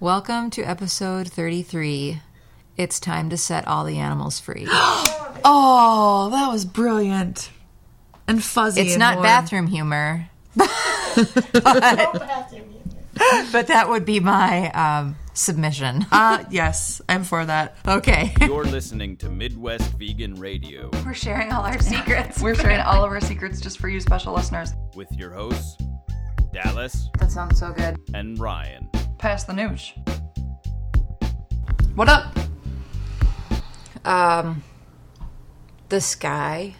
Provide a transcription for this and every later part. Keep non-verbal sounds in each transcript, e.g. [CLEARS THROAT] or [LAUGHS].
Welcome to episode 33. It's time to set all the animals free. [GASPS] Oh, that was brilliant and fuzzy. It's and not warm. bathroom humor, [LAUGHS] but, but that would be my um, submission. Uh, yes, I'm for that. Okay. You're listening to Midwest Vegan Radio We're sharing all our secrets. We're sharing all of our secrets just for you special listeners. with your hosts, Dallas That sounds so good. and Ryan. Pass the news. What up? Um, this guy,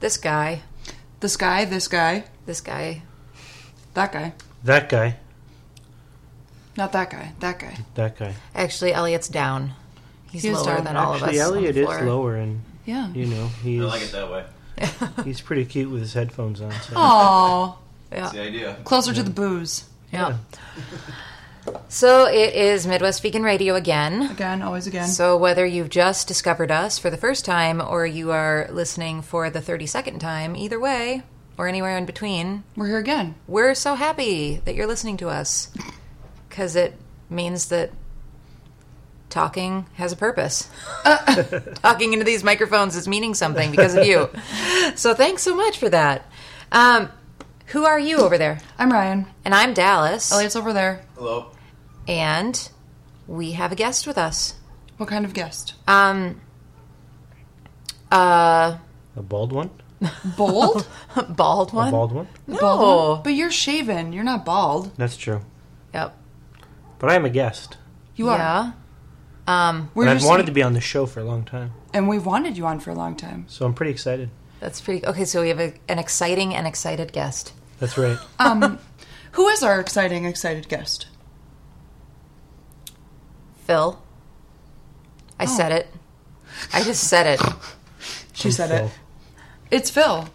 this guy, This guy, this guy, this guy. that guy. That guy. Not that guy, that guy. That guy. Actually, Elliot's down. He's He is lower down. than all of us. Actually, on the Elliot is floor. lower, and Yeah. you know he's like it that way. [LAUGHS] he's pretty cute with his headphones on. So. Aww. Yeah. the idea. Closer to the booze. Yeah. [LAUGHS] So it is Midwest Vegan Radio again. Again, always again. So whether you've just discovered us for the first time or you are listening for the 32nd time, either way, or anywhere in between, We're here again. we're so happy that you're listening to us because it means that talking has a purpose. [LAUGHS] talking into these microphones is meaning something because of you. [LAUGHS] So thanks so much for that. Um, who are you over there? I'm Ryan. And I'm Dallas. Elliot's over there. Hello. And we have a guest with us. What kind of guest? Um, uh, A bald one. Bold? [LAUGHS] bald one. A bald one. No. Bald one? But you're shaven. You're not bald. That's true. Yep. But I am a guest, You are. Yeah. Um, We're and I've just- wanted to be on the show for a long time, And we've wanted you on for a long time. so I'm pretty excited. That's pretty. Okay, so we have a, an exciting and excited guest. That's right. Um, [LAUGHS] who is our exciting, excited guest? Phil. I said it. I just said it. [LAUGHS] She said Phil. it. It's Phil.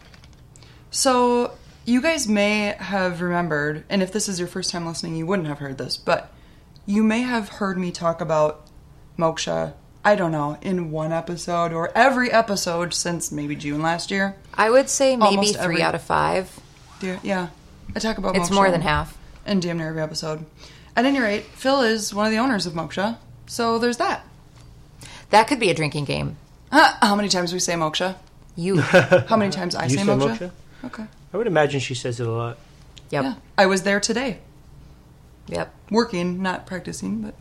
So, you guys may have remembered, and if this is your first time listening, you wouldn't have heard this, but you may have heard me talk about Moksha, I don't know, in one episode or every episode since maybe June last year. I would say maybe Almost three every- out of five. Yeah, yeah. I talk about It's Moksha more than half. In damn near every episode. At any rate, Phil is one of the owners of Moksha, so there's that. That could be a drinking game. Huh, how many times we say Moksha? You. [LAUGHS] [LAUGHS] How many times I You say say Moksha? Moksha? Okay. I would imagine she says it a lot. Yep. Yeah. I was there today. Yep. Working, not practicing, but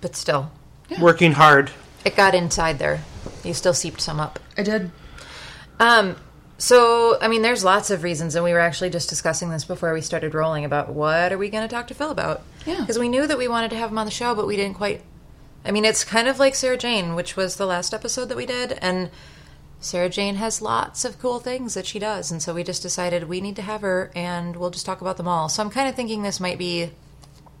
But still, Working hard. it got inside there. You still seeped some up. I did. Um, so I mean, there's lots of reasons, and we were actually just discussing this before we started rolling about what are we going to talk to Phil about? Yeah. because we knew that we wanted to have him on the show, but we didn't quite. I mean, it's kind of like Sarah Jane, which was the last episode that we did, and Sarah Jane has lots of cool things that she does, and so we just decided we need to have her, and we'll just talk about them all. So I'm kind of thinking this might be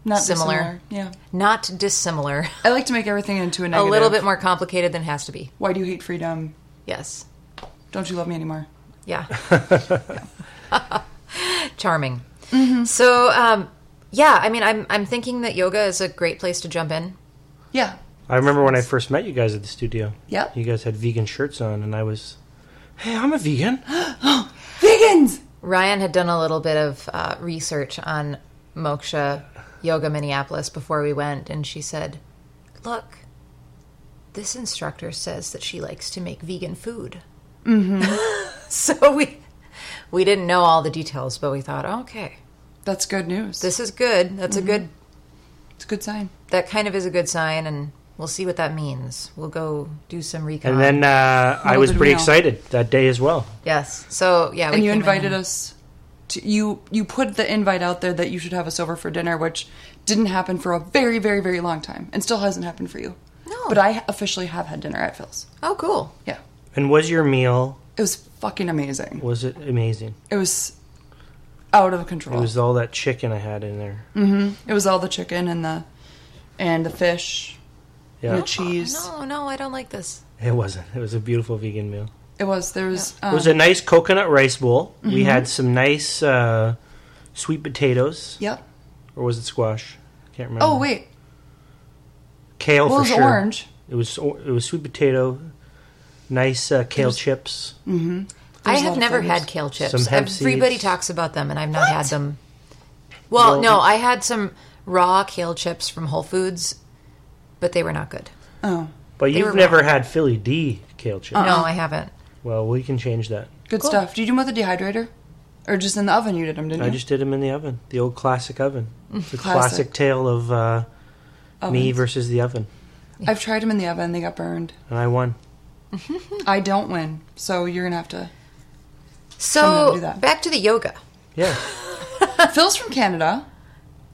Not Similar. dissimilar. Yeah. not dissimilar, I like to make everything into a [LAUGHS] negative. a little bit more complicated than it has to be. Why do you hate freedom? Yes, Don't you love me anymore? Yeah. [LAUGHS] [LAUGHS] Charming. So, um, yeah, I mean, I'm I'm thinking that yoga is a great place to jump in. Yeah. I remember when I first met you guys at the studio. Yep. You guys had vegan shirts on, and I was, hey, I'm a vegan. [GASPS] Vegans! Ryan had done a little bit of uh, research on Moksha Yoga Minneapolis before we went, and she said, "Look, this instructor says that she likes to make vegan food." Mm-hmm. [LAUGHS] so we we didn't know all the details, but we thought, okay, That's good news. this is good. That's a good it's a good sign. that kind of is a good sign, and we'll see what that means. We'll go do some recon. And then uh, I was pretty know. excited that day as well. yes, so yeah, we and you came in invited us to you you put the invite out there that you should have us over for dinner, which didn't happen for a very, very, very long time. And still hasn't happened for you. No. But I officially have had dinner at Phil's. Oh, cool. Yeah. And was your meal? It was fucking amazing. Was it amazing? It was out of control. It was all that chicken I had in there. Mm-hmm. It was all the chicken and the and the fish Yeah, and the cheese. No, no, I don't like this. it wasn't. It was a beautiful vegan meal. It was there was um, It was a nice coconut rice bowl. We had some nice uh, sweet potatoes, Yep. or was it squash? I can't remember. Oh wait. kale Well, it for was sure. orange. It was it was sweet potato, nice uh, kale was- chips. I There's a have never had kale chips. Some hemp Everybody seeds. talks about them, and I've not had them. Well, Well, no, I had some raw kale chips from Whole Foods, but they were not good. Oh, But They you've were never had Philly D kale chips. No, I haven't. Well, we can change that. good Cool. stuff. Did you do them with a dehydrator, or just in the oven? You did them, didn't I you? I just did them in the oven, the old classic oven. The Classic. classic tale of uh, me versus the oven, I've tried them in the oven. They got burned. and I won. [LAUGHS] I don't win, so you're gonna have to. So to do that. back to the yoga. Yeah, [LAUGHS] Phil's from Canada,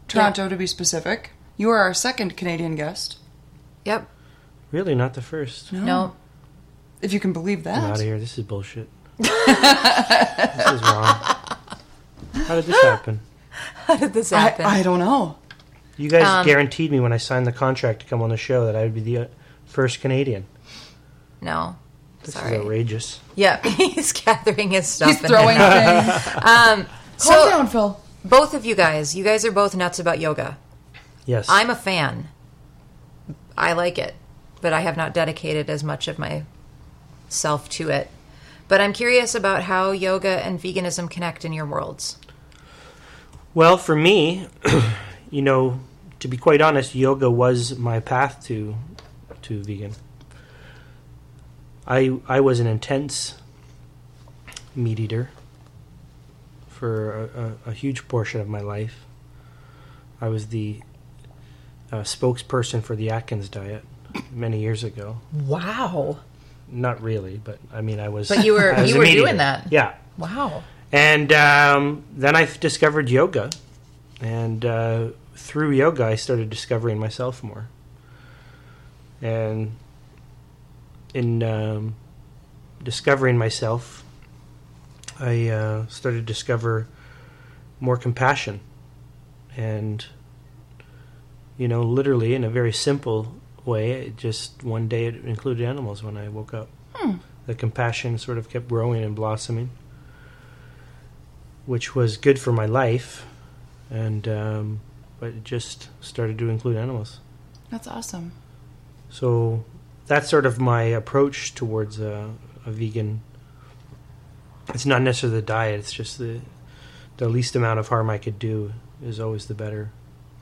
Toronto to be specific. You are our second Canadian guest, Yep. really not the first. No. If you can believe that. I'm out of here. This is bullshit. [LAUGHS] this is wrong. How did this happen? How did this happen? I don't know. You guys Um, guaranteed me when I signed the contract to come on the show that I would be the uh, first Canadian. no. This Sorry. is outrageous. Yep. [LAUGHS] He's gathering his stuff. He's and throwing things. [LAUGHS] Calm Calm down, Phil. both of you guys, you guys are both nuts about yoga. Yes, I'm a fan. I like it, but I have not dedicated as much of myself to it. But I'm curious about how yoga and veganism connect in your worlds. Well, for me, [CLEARS THROAT] you know, to be quite honest, yoga was my path to to vegan. I I was an intense meat eater for a, a, a huge portion of my life. I was the uh, spokesperson for the Atkins diet many years ago. Wow. Not really, but I mean, I was. But you were [LAUGHS] you were doing that. Yeah, Wow. and um, then I discovered yoga, and uh, through yoga, I started discovering myself more. And in um, discovering myself, I uh, started to discover more compassion, and you know, literally in a very simple way, it just one day it included animals when I woke up. The compassion sort of kept growing and blossoming which was good for my life, and um, but it just started to include animals. That's awesome. So that's sort of my approach towards a, a vegan. It's not necessarily the diet; it's just the the least amount of harm I could do is always the better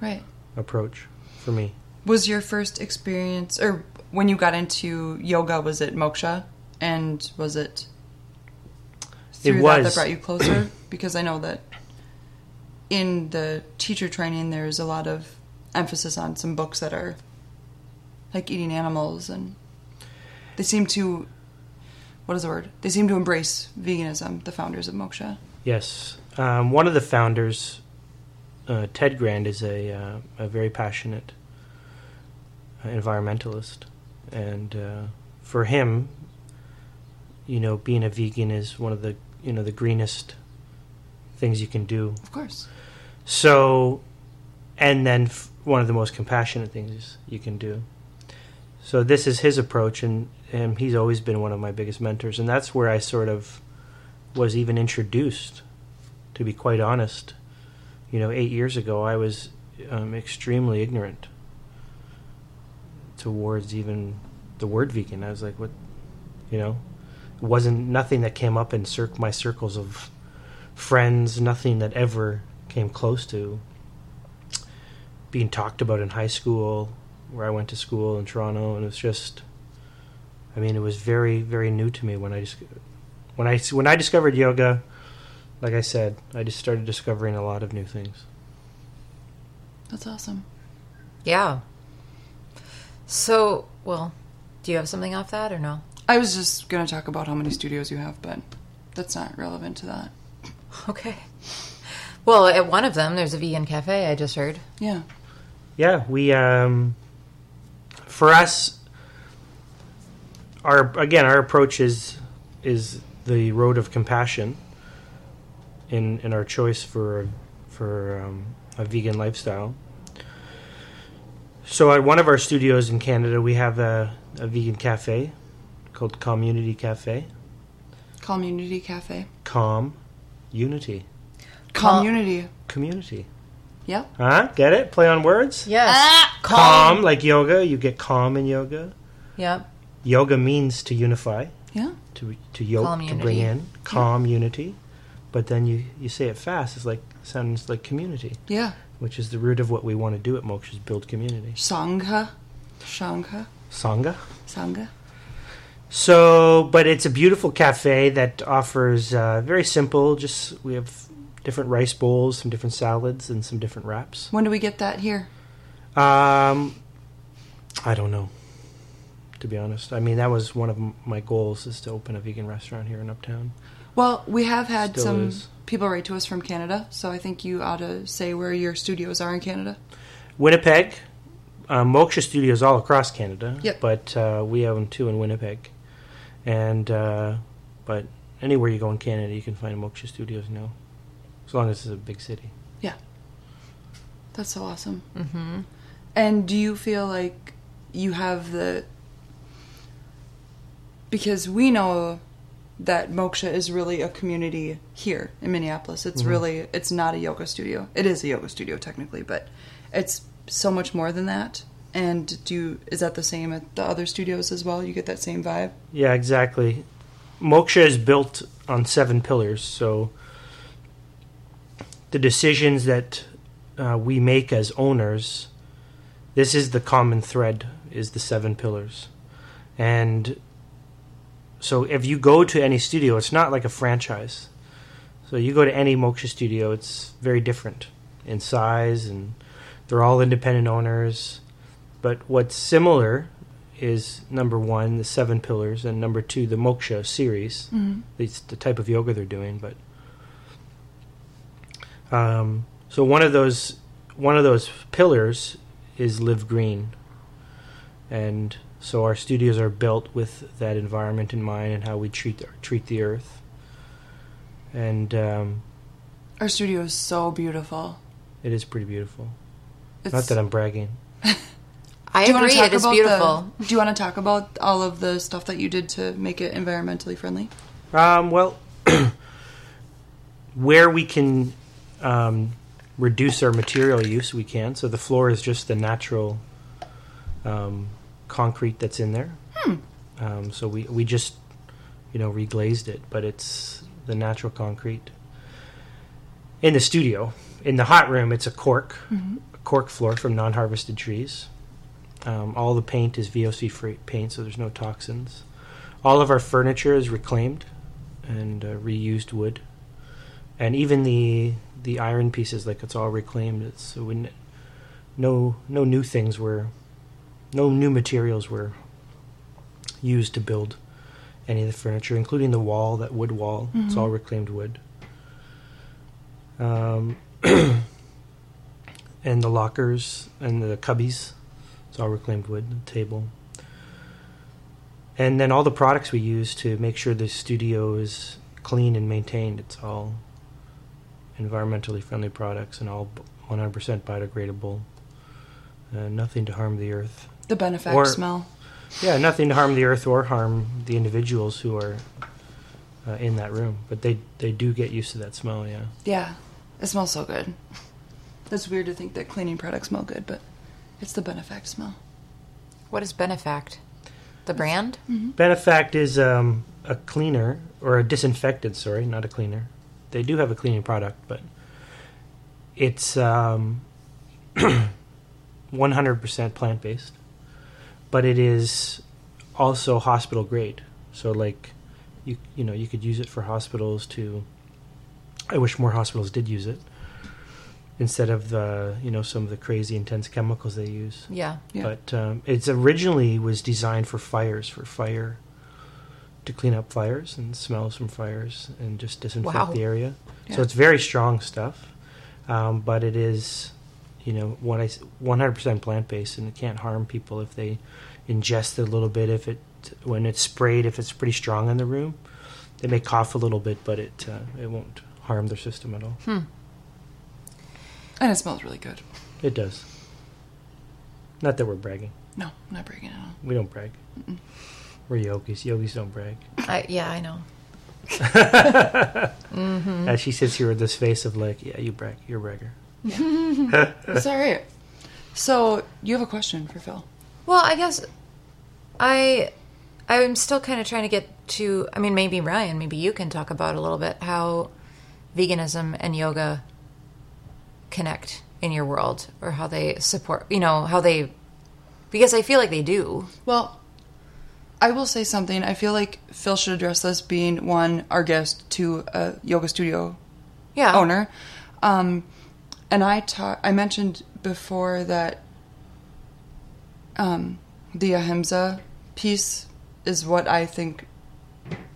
Right. approach for me. Was your first experience, or when you got into yoga, was it moksha? And was it through that that brought you closer? [CLEARS THROAT] because I know that in the teacher training, there's a lot of emphasis on some books that are like eating animals, and they seem to, what is the word? They seem to embrace veganism, the founders of moksha. Yes, um, one of the founders, uh, Ted Grand, is a uh, a very passionate environmentalist, and uh, for him, you know, being a vegan is one of the you know the greenest things you can do. Of course. So, and then f- one of the most compassionate things you can do. So this is his approach, and and he's always been one of my biggest mentors, and that's where I sort of was even introduced. To be quite honest, you know, eight years ago, I was um, extremely ignorant towards even the word vegan. I was like, what, you know, it wasn't nothing that came up in cir- my circles of friends, nothing that ever came close to being talked about in high school, where I went to school in Toronto, and it was just, I mean, it was very, very new to me when I just, when I when I discovered yoga. Like I said, I just started discovering a lot of new things. That's awesome. Yeah. So, well, do you have something off that or no? I was just going to talk about how many studios you have, but that's not relevant to that. Okay. Well, at one of them, there's a vegan cafe. I just heard. Yeah. Yeah, we um, for us, our again our approach is is the road of compassion. In in our choice for for um, a vegan lifestyle. So at one of our studios in Canada, we have a, a vegan cafe called Community Cafe. Community Cafe. Calm, unity, Community. community. Yep. Huh? Get it? Play on words. Yes. Ah, calm, like yoga. You get calm in yoga. Yep. Yoga means to unify, Yeah. to to yoke, Calm to bring in calm unity. But then you you say it fast. It's like sounds like community. Yeah. Which is the root of what we want to do at Moksha is build community. Sangha. Sangha. Sangha. Sangha. So, but it's a beautiful cafe that offers uh, very simple. Just we have different rice bowls, some different salads, and some different wraps. When do we get that here? Um, I don't know. To be honest, I mean that was one of m- my goals is to open a vegan restaurant here in Uptown. Well, we have had Still some is. People write to us from Canada, so I think you ought to say where your studios are in Canada. Winnipeg, uh, Moksha Studios all across Canada. Yep. But uh, we own two in Winnipeg, and uh, but anywhere you go in Canada, you can find Moksha Studios now, as long as it's a big city. Yeah. That's so awesome. Mm-hmm. And do you feel like you have the because we know that Moksha is really a community here in Minneapolis. It's really it's not a yoga studio. It is a yoga studio technically, but it's so much more than that. And do you, is that the same at the other studios as well? You get that same vibe? Yeah, exactly. Moksha is built on seven pillars, so the decisions that uh, we make as owners, this is the common thread, is the seven pillars. And so if you go to any studio, it's not like a franchise. So you go to any Moksha studio, it's very different in size, and they're all independent owners. But what's similar is number one, the seven pillars, and number two, the moksha series. Mm-hmm. It's the type of yoga they're doing. But um, so one of those one of those pillars is live green, and so our studios are built with that environment in mind and how we treat treat the earth. And um, Our studio is so beautiful. it is pretty beautiful. It's, Not that I'm bragging. [LAUGHS] I Do you wanna agree. talk It is about beautiful. The, do you want to talk about all of the stuff that you did to make it environmentally friendly? Um, well, [CLEARS THROAT] where we can um, reduce our material use, we can. So the floor is just the natural um, concrete that's in there. Um, so we we just you know reglazed it, but it's the natural concrete. In the studio, in the hot room, it's a cork, a cork floor from non-harvested trees. Um, all the paint is VOC free paint, so there's no toxins. All of our furniture is reclaimed and uh, reused wood, and even the the iron pieces, like it's all reclaimed. It's so when no no new things were, no new materials were used to build any of the furniture, including the wall, that wood wall. It's all reclaimed wood. Um, [CLEARS THROAT] and the lockers and the cubbies, it's all reclaimed wood. The table and then all the products we use to make sure the studio is clean and maintained it's all environmentally friendly products and all 100% biodegradable uh, nothing to harm the earth The benefect Or- smell. yeah nothing to harm the earth or harm the individuals who are uh, in that room but they they do get used to that smell yeah Yeah, it smells so good. [LAUGHS] That's weird to think that cleaning products smell good, but it's the benefect smell. What is Benefect? The brand? benefect is um, a cleaner or a disinfectant sorry not a cleaner they do have a cleaning product but it's um, [CLEARS THROAT] 100% plant-based but it is also hospital grade so like you you know you could use it for hospitals to i wish more hospitals did use it instead of the you know some of the crazy intense chemicals they use Yeah. Yeah. but um, it's originally was designed for fires, for fire, to clean up fires and smells from fires and just disinfect Wow. the area. Yeah. So it's very strong stuff, um, but it is, you know, what I one hundred percent plant based, and it can't harm people if they ingest it a little bit. If it when it's sprayed, if it's pretty strong in the room, they may cough a little bit, but it uh, it won't harm their system at all. Hmm. And it smells really good. It does. Not that we're bragging. No, I'm not bragging at all. We don't brag. We're yogis. Yogis don't brag. I, yeah, I know. [LAUGHS] As she sits here with this face of like, yeah, you brag, you're a bragger. It's all right. So, you have a question for Phil? Well, I guess I I'm still kind of trying to get to I mean maybe Ryan, maybe you can talk about a little bit how veganism and yoga connect in your world or how they support, you know, how they because I feel like they do. Well, I will say something. I feel like Phil should address this being one, our guest, to a yoga studio Yeah. owner. Um, and I ta- I mentioned before that um, the ahimsa piece is what I think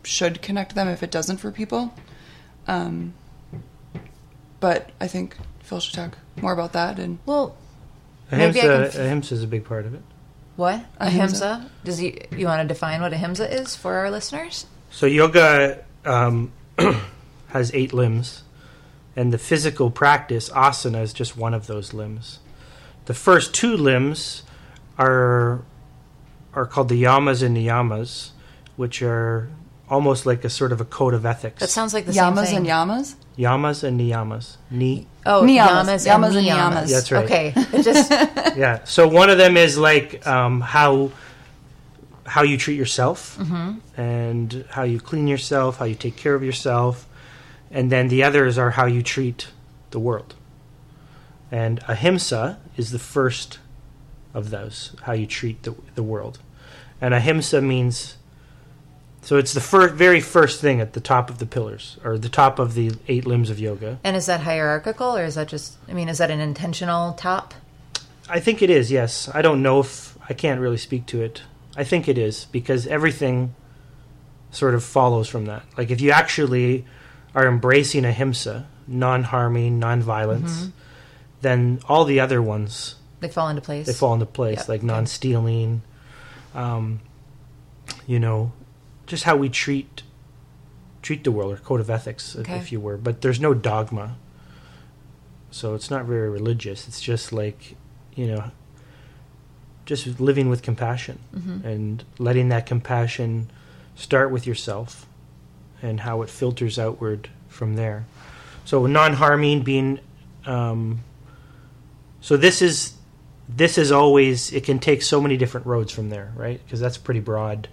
should connect them if it doesn't for people. Um, but I think Phil should talk more about that. And Well, Maybe I Ahimsa, can f- ahimsa is a big part of it. what? Ahimsa. Ahimsa? Does you you want to define what ahimsa is for our listeners? So yoga um, [CLEARS THROAT] has eight limbs, and the physical practice asana is just one of those limbs. The first two limbs are are called the yamas and niyamas, which are almost like a sort of a code of ethics. That sounds like the same yamas thing. and yamas. yamas and niyamas. Ni. Oh, Niyamas. yamas, Yamas and and niyamas. niyamas. That's right. Okay, it just [LAUGHS] yeah. So one of them is like um, how how you treat yourself and how you clean yourself, how you take care of yourself, and then the others are how you treat the world. And ahimsa is the first of those, how you treat the the world. And ahimsa means so it's the fir- very first thing at the top of the pillars or the top of the eight limbs of yoga. and is that hierarchical or is that just? I mean, is that an intentional top? I think it is, yes. I don't know if I can't really speak to it. I think it is because everything sort of follows from that. Like if you actually are embracing ahimsa, non-harming, non-violence, then all the other ones They fall into place. they fall into place, Yep. like non-stealing, um, you know, just how we treat treat the world or code of ethics, if- Okay. if you were. But there's no dogma, so it's not very religious. It's just like you know, just living with compassion Mm-hmm. and letting that compassion start with yourself and how it filters outward from there. So non-harming being um, so this is this is always it can take so many different roads from there, right? Because that's a pretty broad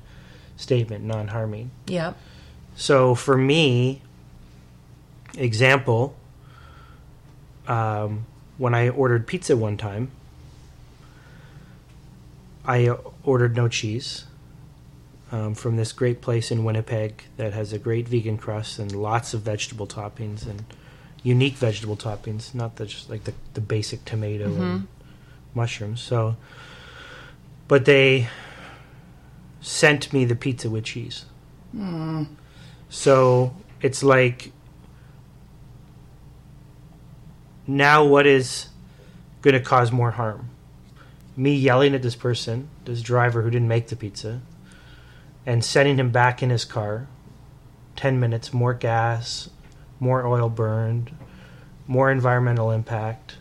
statement, non-harming. Yep. So for me, example, um, when I ordered pizza one time, I ordered no cheese um, from this great place in Winnipeg that has a great vegan crust and lots of vegetable toppings and unique vegetable toppings, not the, just like the, the basic tomato and mushrooms. So, but they sent me the pizza with cheese. So it's like now what is going to cause more harm? Me yelling at this person, this driver who didn't make the pizza, and sending him back in his car. 10 minutes, more gas, more oil burned, more environmental impact,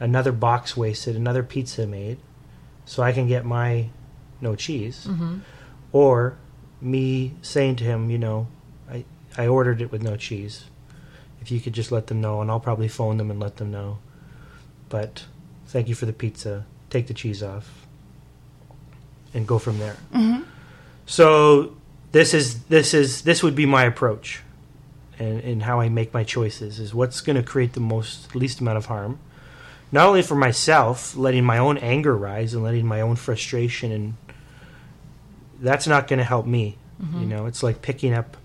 another box wasted, another pizza made, so I can get my no cheese. Mm-hmm. Or me saying to him, you know, I, I ordered it with no cheese. If you could just let them know, and I'll probably phone them and let them know. But thank you for the pizza. Take the cheese off, and go from there. Mm-hmm. So this is this is this would be my approach, and and how I make my choices is what's going to create the most least amount of harm. Not only for myself, letting my own anger rise and letting my own frustration and that's not going to help me. Mm-hmm. You know, it's like picking up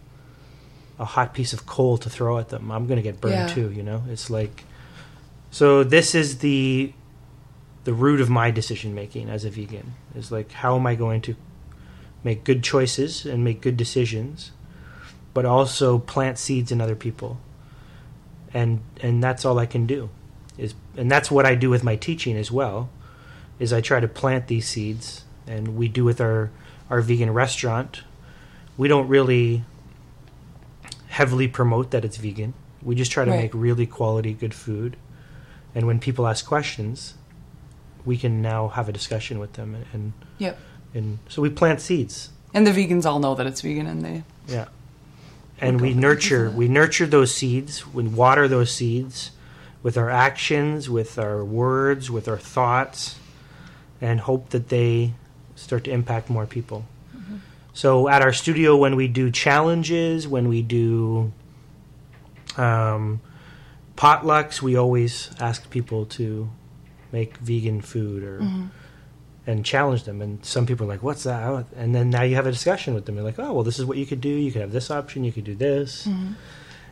a hot piece of coal to throw at them. I'm going to get burned Yeah. too. You know, it's like so. This is the the root of my decision making as a vegan. Is like how am I going to make good choices and make good decisions, but also plant seeds in other people. And and that's all I can do. Is and that's what I do with my teaching as well. Is I try to plant these seeds, and we do with our our vegan restaurant. We don't really heavily promote that it's vegan. We just try to Right. make really quality, good food. And when people ask questions, we can now have a discussion with them, and and, Yep. And so we plant seeds. And the vegans all know that it's vegan, and they Yeah. And we nurture we nurture those seeds, we water those seeds with our actions, with our words, with our thoughts, and hope that they start to impact more people. So at our studio when we do challenges, when we do um, potlucks, we always ask people to make vegan food or and challenge them. And some people are like, "What's that?" And then now you have a discussion with them. You're like, "Oh, well, this is what you could do. You could have this option. You could do this." Mm-hmm.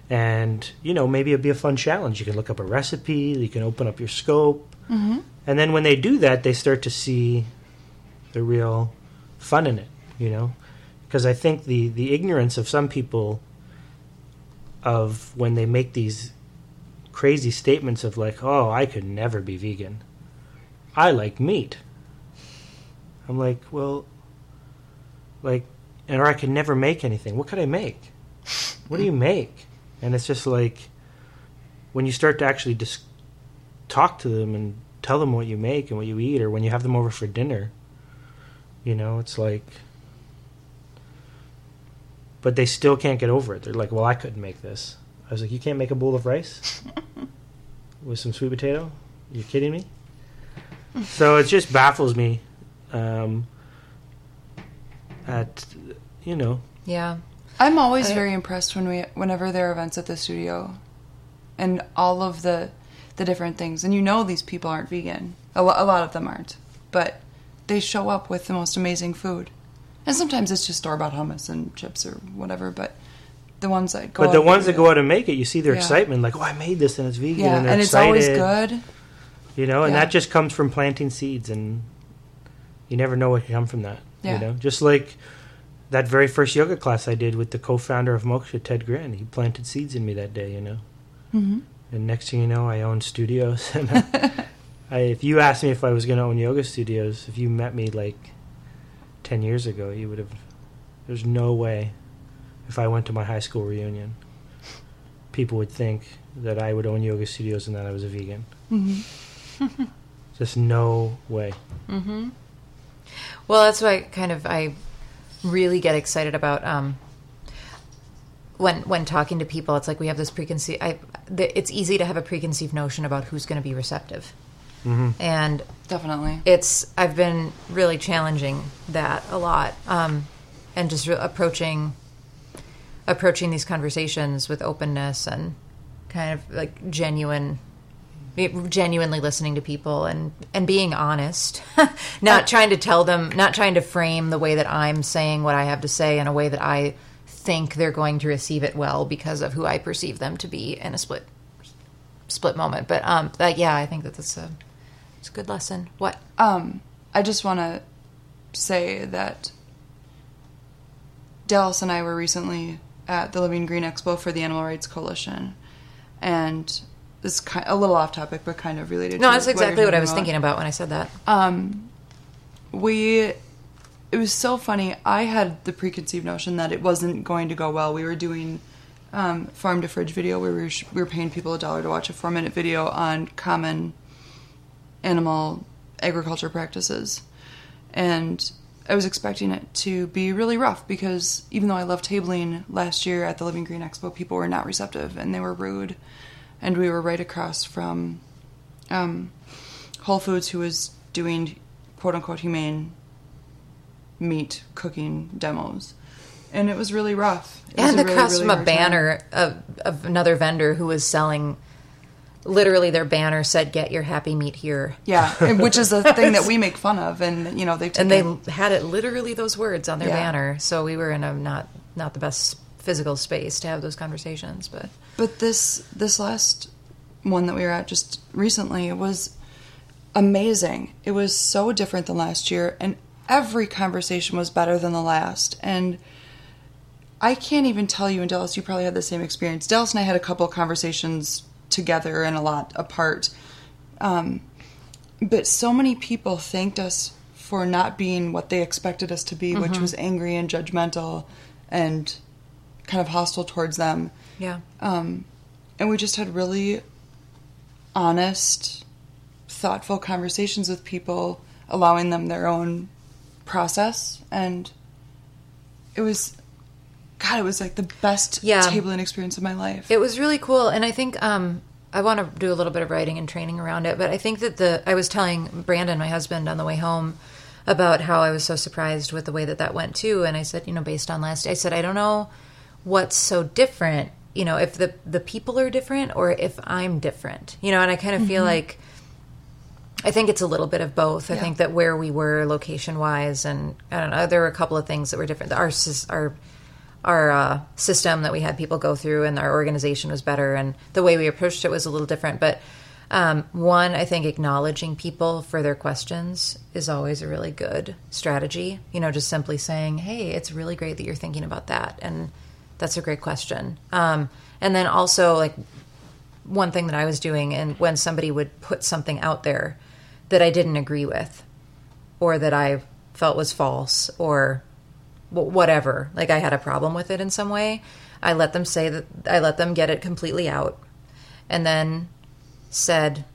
And you know, maybe it'd be a fun challenge. You can look up a recipe. You can open up your scope. Mm-hmm. And then when they do that, they start to see the real fun in it. You know, because I think the the ignorance of some people of when they make these crazy statements of like, "Oh, I could never be vegan. I like meat." I'm like, well, like, and or I could never make anything. What could I make? What do you make? And it's just like when you start to actually just talk to them and tell them what you make and what you eat, or when you have them over for dinner, you know, it's like. But they still can't get over it. They're like, "Well, I couldn't make this." I was like, "You can't make a bowl of rice [LAUGHS] with some sweet potato? You kidding me?" so it just baffles me um, at you know Yeah. I'm always I- very impressed when we whenever there are events at the studio, and all of the the different things. And you know these people aren't vegan. A, lo- a lot of them aren't, but they show up with the most amazing food. And sometimes it's just store bought hummus and chips or whatever. But the ones that go but the out ones that and- go out and make it you see their Yeah. excitement like oh i made this and it's vegan yeah, and they're and it's excited always good. you know and Yeah. that just comes from planting seeds and you never know what can come from that Yeah. you know? Just like that very first yoga class i did with the co-founder of moksha ted Grand, he planted seeds in me that day you know? Hmm and next thing you know i own studios. [LAUGHS] And I, [LAUGHS] I, if you asked me if i was going to own yoga studios if you met me like 10 years ago you would have there's no way if i went to my high school reunion people would think that i would own yoga studios and that i was a vegan. Hmm just no way. Mm-hmm. Well, that's why kind of I really get excited about um, when when talking to people. It's like we have this preconceived. I, the, it's easy to have a preconceived notion about who's going to be receptive, hmm and Definitely. it's I've been really challenging that a lot, um, and just re- approaching approaching these conversations with openness and kind of like genuine genuinely listening to people and and being honest. [LAUGHS] Not trying to tell them not trying to frame the way that i'm saying what i have to say in a way that i think they're going to receive it well because of who i perceive them to be in a split split moment. But um that yeah i think that that's a it's a good lesson. What? Um, I just want to say that Dallas and I were recently at the Living Green Expo for the Animal Rights Coalition, and is kind a little off topic, but kind of related. no to that's exactly what i was about. thinking about when i said that Um, we, it was so funny. I had the preconceived notion that it wasn't going to go well. We were doing um, farm to fridge video where we were, sh- we were paying people a dollar to watch a four minute video on common animal agriculture practices, and I was expecting it to be really rough because even though I loved tabling last year at the Living Green Expo, people were not receptive and they were rude, and we were right across from um, Whole Foods, who was doing quote unquote humane meat cooking demos. And it was really rough. It was and a the really, across really from a banner of, of another vendor who was selling literally their banner said get your happy meat here Yeah, [LAUGHS] which is a thing that we make fun of, and you know they've and they had it literally those words on their Yeah. banner so we were in a not not the best physical space to have those conversations but But this this last one that we were at just recently was amazing. It was so different than last year, and every conversation was better than the last. And I can't even tell you, and Dallas, you probably had the same experience. Dallas and I had a couple of conversations together and a lot apart. Um, but so many people thanked us for not being what they expected us to be, which was angry and judgmental and kind of hostile towards them. Yeah Um, and we just had really honest, thoughtful conversations with people, allowing them their own process. And it was, God, it was like the best Yeah. tabling experience of my life. It was really cool, and I think um, I want to do a little bit of writing and training around it. But I think that the I was telling Brandon, my husband, on the way home about how I was so surprised with the way that that went too, and I said, you know, based on last, I said I don't know what's so different you know if the the people are different or if I'm different. You know, and I kind of feel like I think it's a little bit of both. I think that where we were location wise, and I don't know, there were a couple of things that were different. Our our our uh, system that we had people go through, and our organization was better, and the way we approached it was a little different. But um, one, I think acknowledging people for their questions is always a really good strategy. You know, just simply saying, "Hey, it's really great that you're thinking about that," and that's a great question. Um, and then also like one thing that I was doing, and when somebody would put something out there that I didn't agree with, or that I felt was false, or whatever, like I had a problem with it in some way, I let them say that I let them get it completely out, and then said,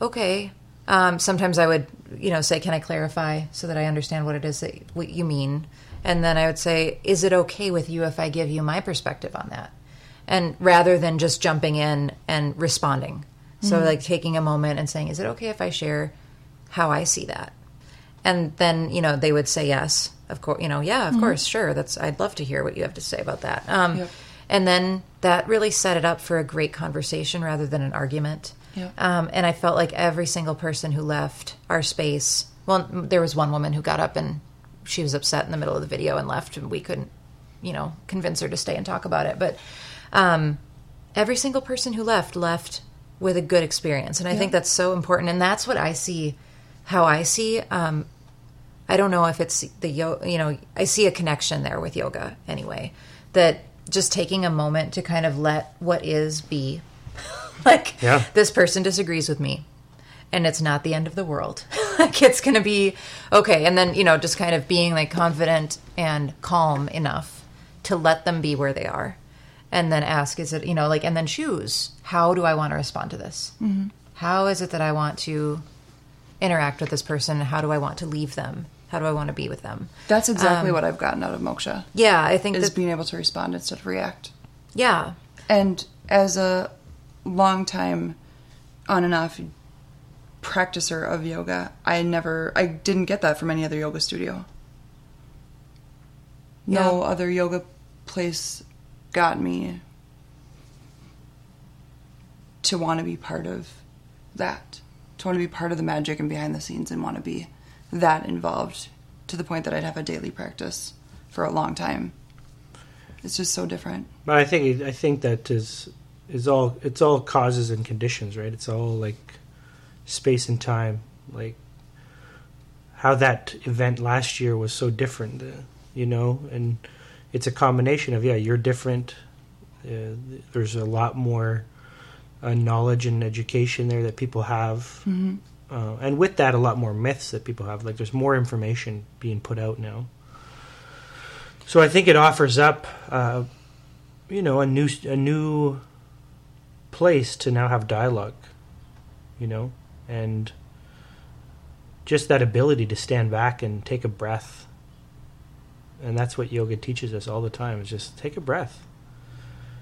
"Okay." Um, sometimes I would, you know, say, "Can I clarify so that I understand what it is that you mean?" And then I would say, "Is it okay with you if I give you my perspective on that?" And rather than just jumping in and responding, so like taking a moment and saying, "Is it okay if I share how I see that?" And then you know they would say yes, of course, you know, yeah, of course, sure. That's I'd love to hear what you have to say about that. Um, Yep. And then that really set it up for a great conversation rather than an argument. Yep. Um, and I felt like every single person who left our space. Well, there was one woman who got up and she was upset in the middle of the video and left, and we couldn't, you know, convince her to stay and talk about it. But um, every single person who left left with a good experience, and I think that's so important. And that's what I see, how I see. Um, I don't know if it's the yo, you know, I see a connection there with yoga anyway. That just taking a moment to kind of let what is be. [LAUGHS] like Yeah. this person disagrees with me and it's not the end of the world. [LAUGHS] like it's going to be okay and then, you know, just kind of being like confident and calm enough to let them be where they are. And then ask is it, you know, like and then choose how do I want to respond to this? Mm-hmm. How is it that I want to interact with this person? How do I want to leave them? How do I want to be with them? That's exactly um, what I've gotten out of Moksha Yeah, I think is that, being able to respond instead of react. yeah, And as a long time on and off practicer of yoga, I never I didn't get that from any other yoga studio. No Yeah. other yoga place got me to want to be part of that. To want to be part of the magic and behind the scenes and want to be that involved to the point that I'd have a daily practice for a long time. It's just so different. But I think I think that is is all it's all causes and conditions, right? It's all like space and time, like how that event last year was so different, uh, you know, and it's a combination of yeah, you're different. Uh, there's a lot more uh, knowledge and education there that people have, uh, and with that, a lot more myths that people have. Like there's more information being put out now. So I think it offers up, uh, you know, a new a new place to now have dialogue, you know, and just that ability to stand back and take a breath. And that's what yoga teaches us all the time: is just take a breath.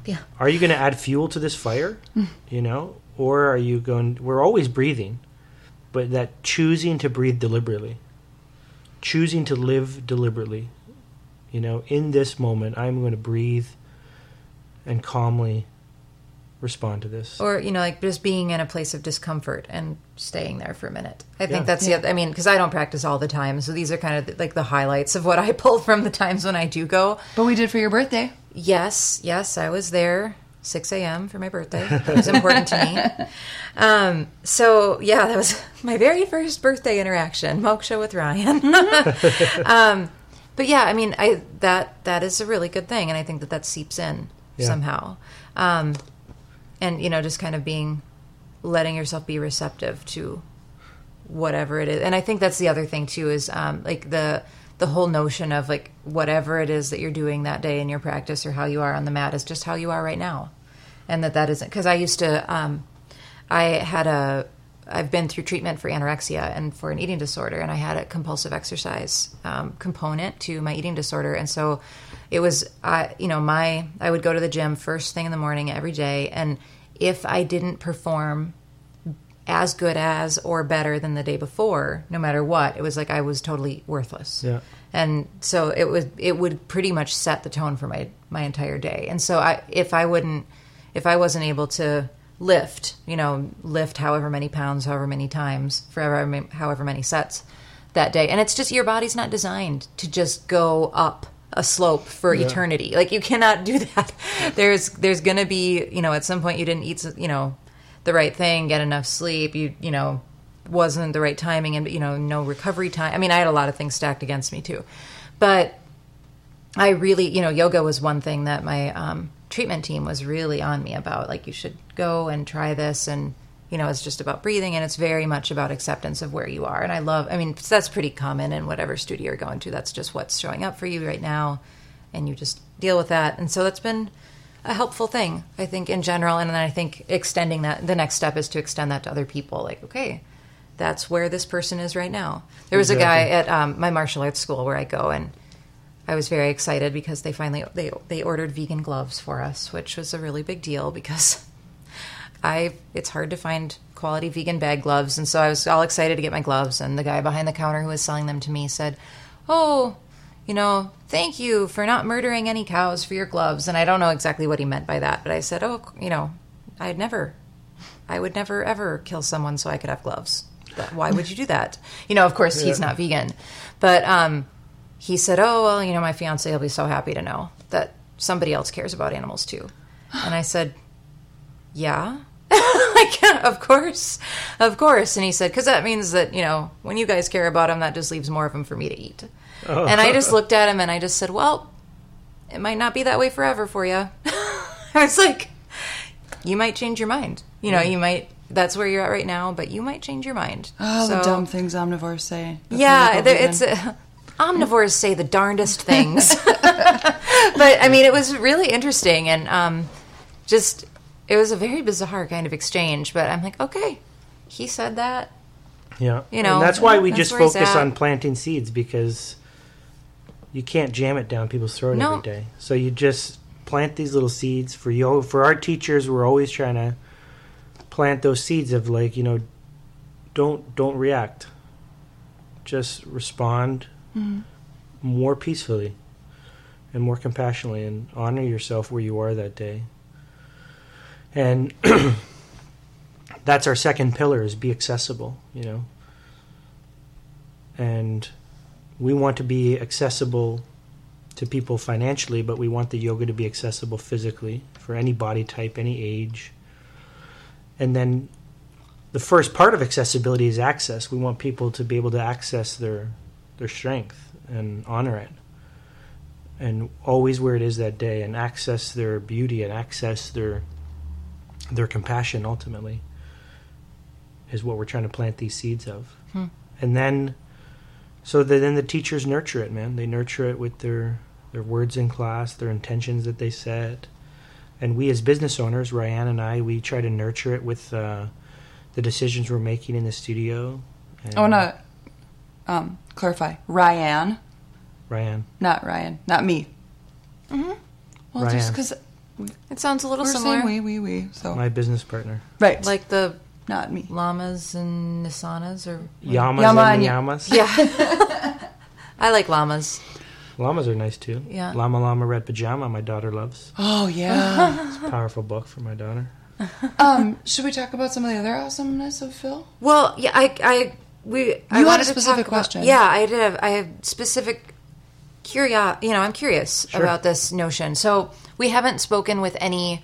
yeah, Are you going to add fuel to this fire? Mm. You know, or are you going? We're always breathing, but that choosing to breathe deliberately, choosing to live deliberately. You know, in this moment, I'm going to breathe and calmly respond to this. or you know, like just being in a place of discomfort and staying there for a minute. I think Yeah. that's the. Other, I mean, because I don't practice all the time, so these are kind of the, like the highlights of what I [LAUGHS] pull from the times when I do go. But we did for your birthday. Yes, yes, I was there 6 a.m. for my birthday. It was important to me. [LAUGHS] Um, so, yeah, that was [LAUGHS] my very first birthday interaction, Moksha with Ryan. um, but yeah, I mean, I that that is a really good thing, and I think that that seeps in Yeah. somehow. Um, and you know, just kind of being letting yourself be receptive to whatever it is. And i think that's the other thing too is um, like the the whole notion of like whatever it is that you're doing that day in your practice or how you are on the mat is just how you are right now. And that that isn't because i used to um, i had a i've been through treatment for anorexia and for an eating disorder and i had a compulsive exercise um, component to my eating disorder and so it was i you know my i would go to the gym first thing in the morning every day and if i didn't perform as good as or better than the day before, no matter what. It was like I was totally worthless. Yeah. And so it was it would pretty much set the tone for my my entire day. And so I if I wouldn't if I wasn't able to lift, you know, lift however many pounds, however many times, for however, however many sets that day. And it's just your body's not designed to just go up a slope for eternity. Like you cannot do that. [LAUGHS] There's there's going to be, you know, at some point you didn't eat, you know, the right thing, get enough sleep, you you know, wasn't the right timing and you know, no recovery time. I mean, I had a lot of things stacked against me too. But I really, you know, yoga was one thing that my um, treatment team was really on me about. Like, you should go and try this. And, you know, it's just about breathing and it's very much about acceptance of where you are. And I love, I mean, that's pretty common in whatever studio you're going to. That's just what's showing up for you right now. And you just deal with that. And so that's been a helpful thing, I think, in general. And then I think extending that, the next step is to extend that to other people. Like, okay, that's where this person is right now. There was a guy at um, my martial arts school where I go and I was very excited because they finally they they ordered vegan gloves for us, which was a really big deal because [LAUGHS] I it's hard to find quality vegan bag gloves, and so I was all excited to get my gloves. And the guy behind the counter who was selling them to me said, "Oh, you know, thank you for not murdering any cows for your gloves." And I don't know exactly what he meant by that, but I said, "Oh, you know, I'd never, I would never ever kill someone so I could have gloves. Why would you do that? You know, of course he's not vegan, but um." He said, "Oh well, you know, my fiance will be so happy to know that somebody else cares about animals too." [GASPS] And I said, "Yeah." [LAUGHS] like, of course, of course. And he said, because that means that, you know, when you guys care about them, that just leaves more of them for me to eat. And I just [LAUGHS] looked at him and I just said, well, it might not be that way forever for you. [LAUGHS] I was like, you might change your mind. You know, you might, that's where you're at right now, but you might change your mind. Oh, the dumb things omnivores say. yeah, go there, vegan. it's uh, omnivores say the darndest things. [LAUGHS] but I mean, it was really interesting and um, just it was a very bizarre kind of exchange. But I'm like, okay, he said that. Yeah, You know, and that's why we that's just focus on planting seeds because you can't jam it down people's throat No. every day. So you just plant these little seeds for you. For our teachers, we're always trying to plant those seeds of like you know, don't don't react, just respond Mm-hmm. more peacefully and more compassionately, and honor yourself where you are that day. And [CLEARS THROAT] that's our second pillar is be accessible you know and we want to be accessible to people financially but we want the yoga to be accessible physically for any body type any age and then the first part of accessibility is access we want people to be able to access their their strength and honor it and always where it is that day and access their beauty and access their their compassion ultimately is what we're trying to plant these seeds of. And then so that then the teachers nurture it, man. They nurture it with their their words in class, their intentions that they set. And we as business owners, Ryan and I, we try to nurture it with uh, the decisions we're making in the studio. And I want to um, clarify. Ryan, Ryan. not Ryan, not me. Mm-hmm. Well, just because It sounds a little we're similar, saying we, we, we. So My business partner. right, like the not me. llamas and niyamas, or Yamas Yama and and- Yamas. yeah. [LAUGHS] I like llamas. Llamas are nice too. Yeah. Llama Llama Red Pajama, my daughter loves. Oh yeah. [LAUGHS] It's a powerful book for my daughter. [LAUGHS] um, should we talk about some of the other awesomeness of Phil? Well, yeah, I, I, we. I had a specific talk about- question. yeah, I did. Have, I have specific curio. You know, I'm curious Sure. about this notion. So we haven't spoken with any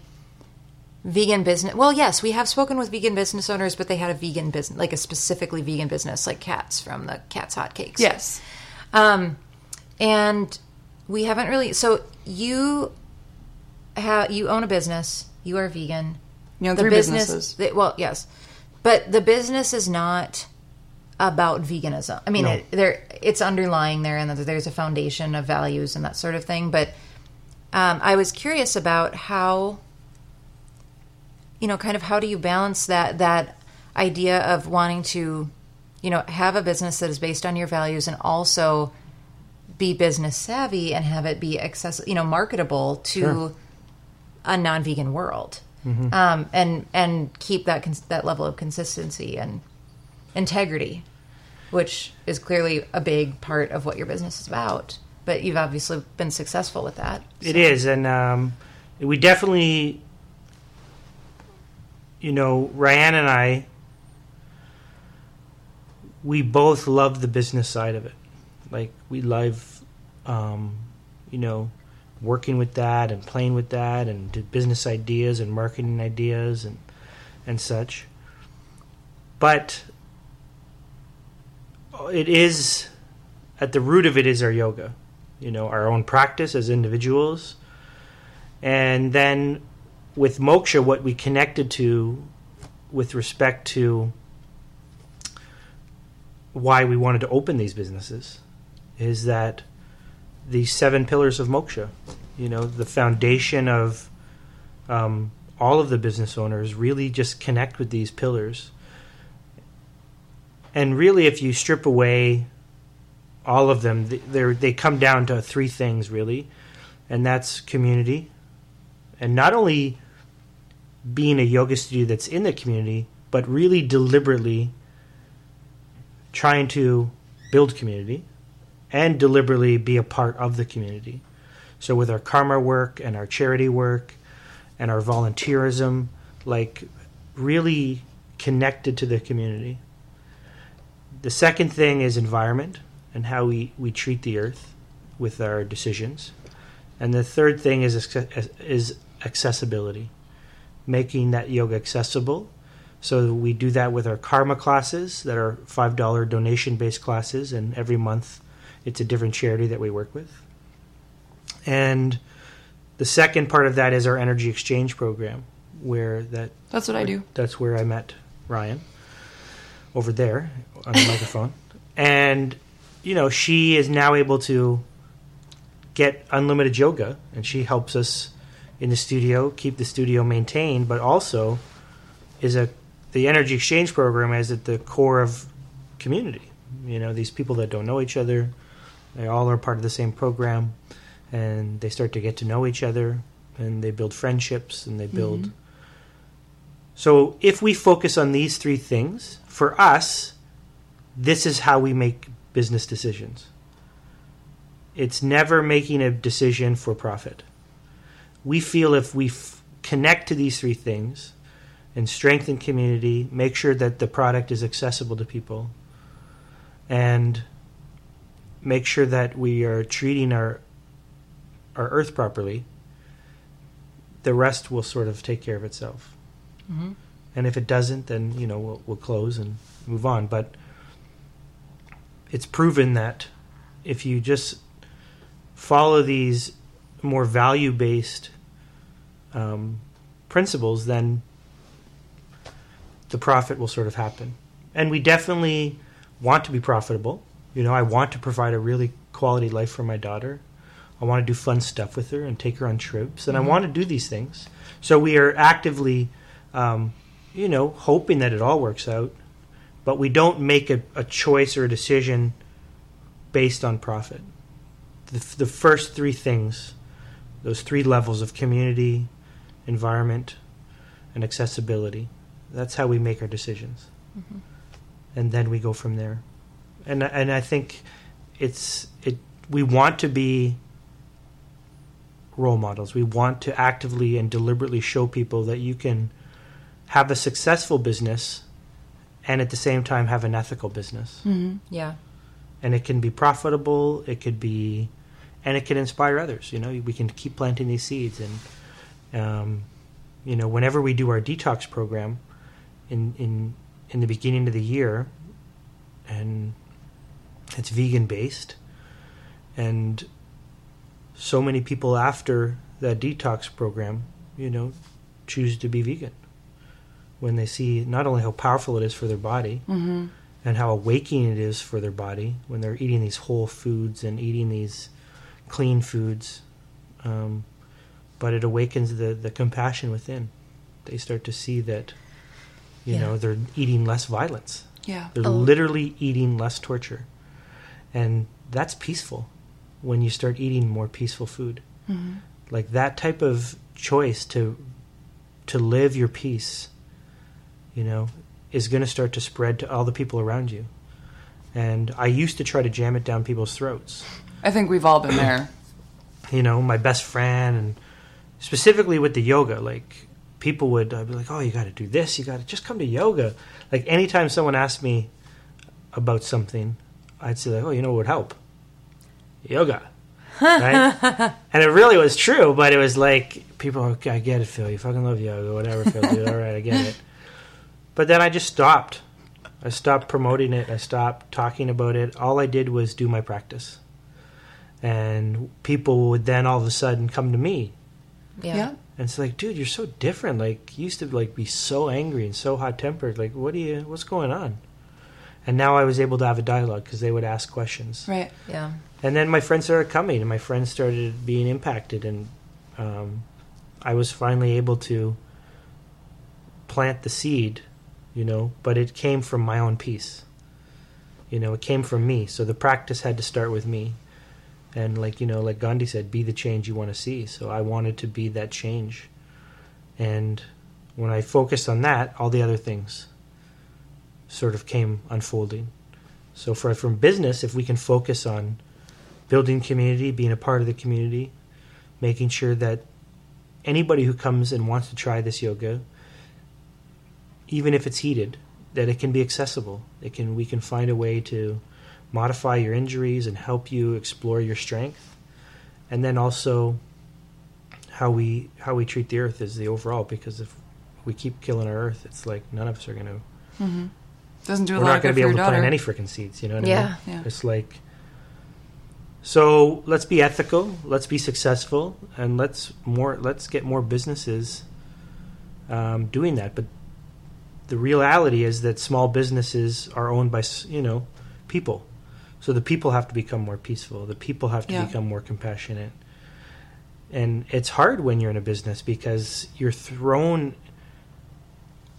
vegan business. Well, yes, we have spoken with vegan business owners, but they had a vegan business, like a specifically vegan business, like Cats from the Cats Hot Cakes. Yes. Um, and we haven't really. So you have you own a business. You are vegan. You know, the three business. businesses. the- well, yes, but the business is not about veganism. I mean, No. it, there it's underlying there, and there's a foundation of values and that sort of thing. But um, I was curious about how you know, kind of how do you balance that that idea of wanting to, you know, have a business that is based on your values and also be business savvy and have it be accessible, you know, marketable to Sure. a non-vegan world. um, and and keep that cons- that level of consistency and integrity, which is clearly a big part of what your business is about. But you've obviously been successful with that. It is, and um, we definitely, you know, Ryan and I, we both love the business side of it. Like we love, um, you know, working with that and playing with that and business ideas and marketing ideas and and such. But it is at the root of it is our yoga you know our own practice as individuals. And then with moksha what we connected to with respect to why we wanted to open these businesses is that the seven pillars of moksha you know the foundation of um, all of the business owners really just connect with these pillars and really if you strip away all of them they they come down to three things really. And that's community. And not only being a yoga studio that's in the community but really deliberately trying to build community and deliberately be a part of the community. So with our karma work and our charity work and our volunteerism like really connected to the community the second thing is environment and how we, we treat the earth with our decisions. And the third thing is is accessibility, making that yoga accessible. So we do that with our karma classes that are five dollar donation based classes, and every month it's a different charity that we work with. And the second part of that is our energy exchange program, where that That's what I do. that's where I met Ryan over there on the microphone, and you know, she is now able to get unlimited yoga, and she helps us in the studio keep the studio maintained, but also is a the energy exchange program is at the core of community. You know, these people that don't know each other, they all are part of the same program, and they start to get to know each other, and they build friendships, and they build. Mm-hmm. So if we focus on these three things, for us, this is how we make business decisions. It's never making a decision for profit. We feel if we f- connect to these three things and strengthen community, make sure that the product is accessible to people, and make sure that we are treating our our earth properly, the rest will sort of take care of itself. Mm-hmm. And if it doesn't, then you know we'll, we'll close and move on. But it's proven that if you just follow these more value based um, principles, then the profit will sort of happen. And we definitely want to be profitable. You know, I want to provide a really quality life for my daughter. I want to do fun stuff with her and take her on trips, and mm-hmm. I want to do these things. So we are actively, um, you know, hoping that it all works out but we don't make a, a choice or a decision based on profit. The, the first three things, those three levels of community, environment, and accessibility, that's how we make our decisions. Mm-hmm. And then we go from there. And and I think it's it we want to be role models. We want to actively and deliberately show people that you can have a successful business and at the same time have an ethical business. Mm-hmm. Yeah. And it can be profitable, it could be, and it can inspire others. You know, we can keep planting these seeds. And, um, you know, whenever we do our detox program in, in, in the beginning of the year, and it's vegan based, and so many people after that detox program, you know, choose to be vegan when they see not only how powerful it is for their body mm-hmm. and how awakening it is for their body when they're eating these whole foods and eating these clean foods, um, but it awakens the, the compassion within. They start to see that, you yeah. know, they're eating less violence. Yeah. They're oh. literally eating less torture. And that's peaceful when you start eating more peaceful food. Mm-hmm. Like that type of choice to to live your peace, you know, is going to start to spread to all the people around you. And I used to try to jam it down people's throats. I think we've all been [CLEARS THROAT] there. You know, my best friend, and specifically with the yoga, like people would I'd be like, "Oh, you got to do this. You got to just come to yoga." Like anytime someone asked me about something, I'd say like, "Oh, you know what would help? Yoga." [LAUGHS] right? and it really was true, but it was like people, okay, I get it, Phil. You fucking love yoga, whatever, Phil. Dude, all right, I get it. [LAUGHS] But then I just stopped. I stopped promoting it. I stopped talking about it. All I did was do my practice, and people would then all of a sudden come to me Yeah. Yeah. and it's like, dude, you're so different. Like, you used to like be so angry and so hot tempered. Like, what do you? What's going on? And now I was able to have a dialogue because they would ask questions. Right. Yeah. And then my friends started coming, and my friends started being impacted, and um, I was finally able to plant the seed, you know. But it came from my own peace. You know, it came from me. So the practice had to start with me. And like you know, like Gandhi said, be the change you want to see. So I wanted to be that change. And when I focused on that, all the other things sort of came unfolding. So for from business, if we can focus on building community, being a part of the community, making sure that anybody who comes and wants to try this yoga, even if it's heated, that it can be accessible. It can we can find a way to modify your injuries and help you explore your strength. And then also how we how we treat the earth is the overall because if we keep killing our earth, it's like none of us are going to Doesn't do a we're lot not going to be able to daughter. plant any freaking seeds. You know what I Yeah. mean? Yeah. It's like so. Let's be ethical. Let's be successful, and let's more. Let's get more businesses um, doing that. But the reality is that small businesses are owned by you know people. So the people have to become more peaceful. The people have to Yeah. become more compassionate. And it's hard when you're in a business because you're thrown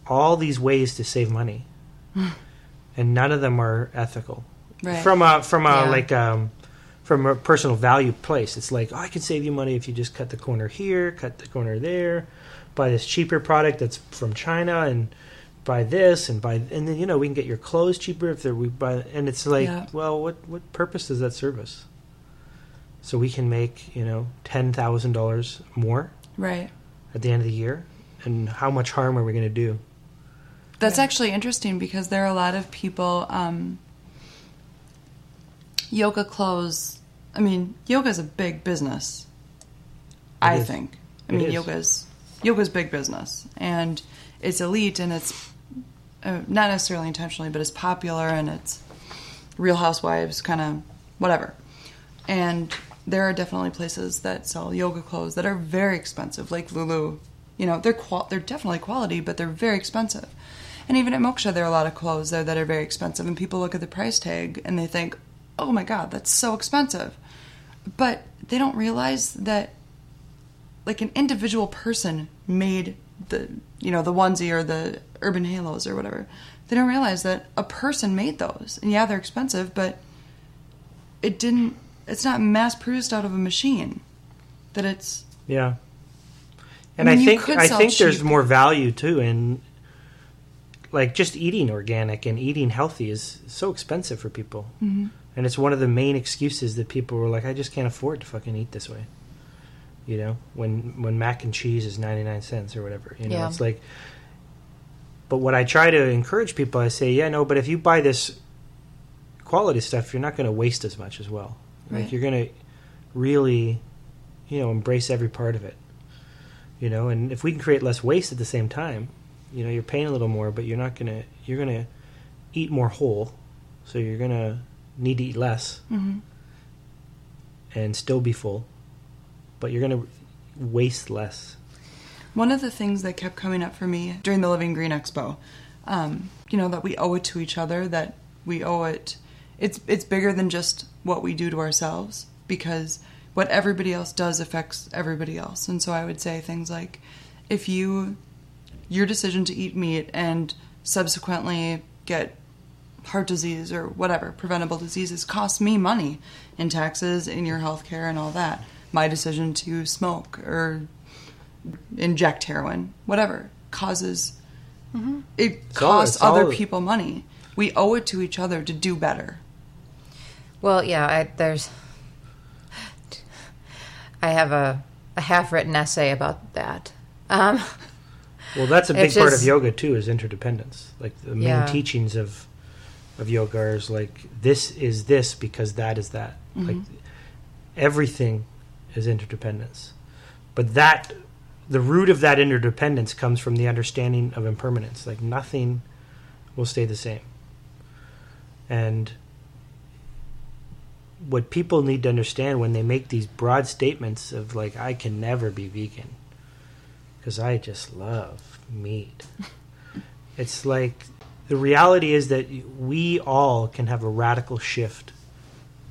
all these ways to save money. [SIGHS] and none of them are ethical. Right. From a from a Yeah. like um from a personal value place. It's like, oh, I can save you money if you just cut the corner here, cut the corner there, buy this cheaper product that's from China and buy this and buy and then you know we can get your clothes cheaper if they're we buy and it's like Yeah. well what what purpose does that serve us so we can make you know ten thousand dollars more right. at the end of the year and how much harm are we going to do That's actually interesting because there are a lot of people. Um, yoga clothes. I mean, yoga is a big business. I is. think. I It mean, is. yoga's yoga's big business, and it's elite, and it's uh, not necessarily intentionally, but it's popular, and it's Real Housewives kind of whatever. And there are definitely places that sell yoga clothes that are very expensive, like Lulu. You know, they're qual- they're definitely quality, but they're very expensive. And even at Moksha, there are a lot of clothes there that are very expensive, and people look at the price tag and they think, "Oh my God, that's so expensive," but they don't realize that, like, an individual person made the you know the onesie or the urban halos or whatever. They don't realize that a person made those, and yeah, they're expensive, but it didn't. It's not mass produced out of a machine. That it's Yeah. And I I, mean, you think I think there's more value too in like just eating organic and eating healthy is so expensive for people. Mm-hmm. And it's one of the main excuses that people were like, I just can't afford to fucking eat this way. You know, when when mac and cheese is 99 cents or whatever, you know, Yeah. it's like but what I try to encourage people, I say, yeah, no, but if you buy this quality stuff, you're not going to waste as much as well. Right. Like you're going to really, you know, embrace every part of it. You know, and if we can create less waste at the same time, you know, you're paying a little more, but you're not going to you're going to eat more whole, so you're going to need to eat less mm-hmm. and still be full, but you're going to waste less. One of the things that kept coming up for me during the Living Green Expo, um, you know, that we owe it to each other, that we owe it. It's it's bigger than just what we do to ourselves because what everybody else does affects everybody else. And so I would say things like, if you your decision to eat meat and subsequently get heart disease or whatever preventable diseases costs me money in taxes in your health care and all that my decision to smoke or inject heroin, whatever causes it all- costs it's all- other people money. We owe it to each other to do better. Well, yeah, I, there's. I have a, a half written essay about that. Um, Well, that's a big It's part of yoga too, is interdependence. Like the main Yeah. teachings of of yoga is like this is this because that is that. Like everything is interdependence, but that the root of that interdependence comes from the understanding of impermanence. Like nothing will stay the same, and what people need to understand when they make these broad statements of like I can never be vegan because I just love meat. [LAUGHS] it's like the reality is that we all can have a radical shift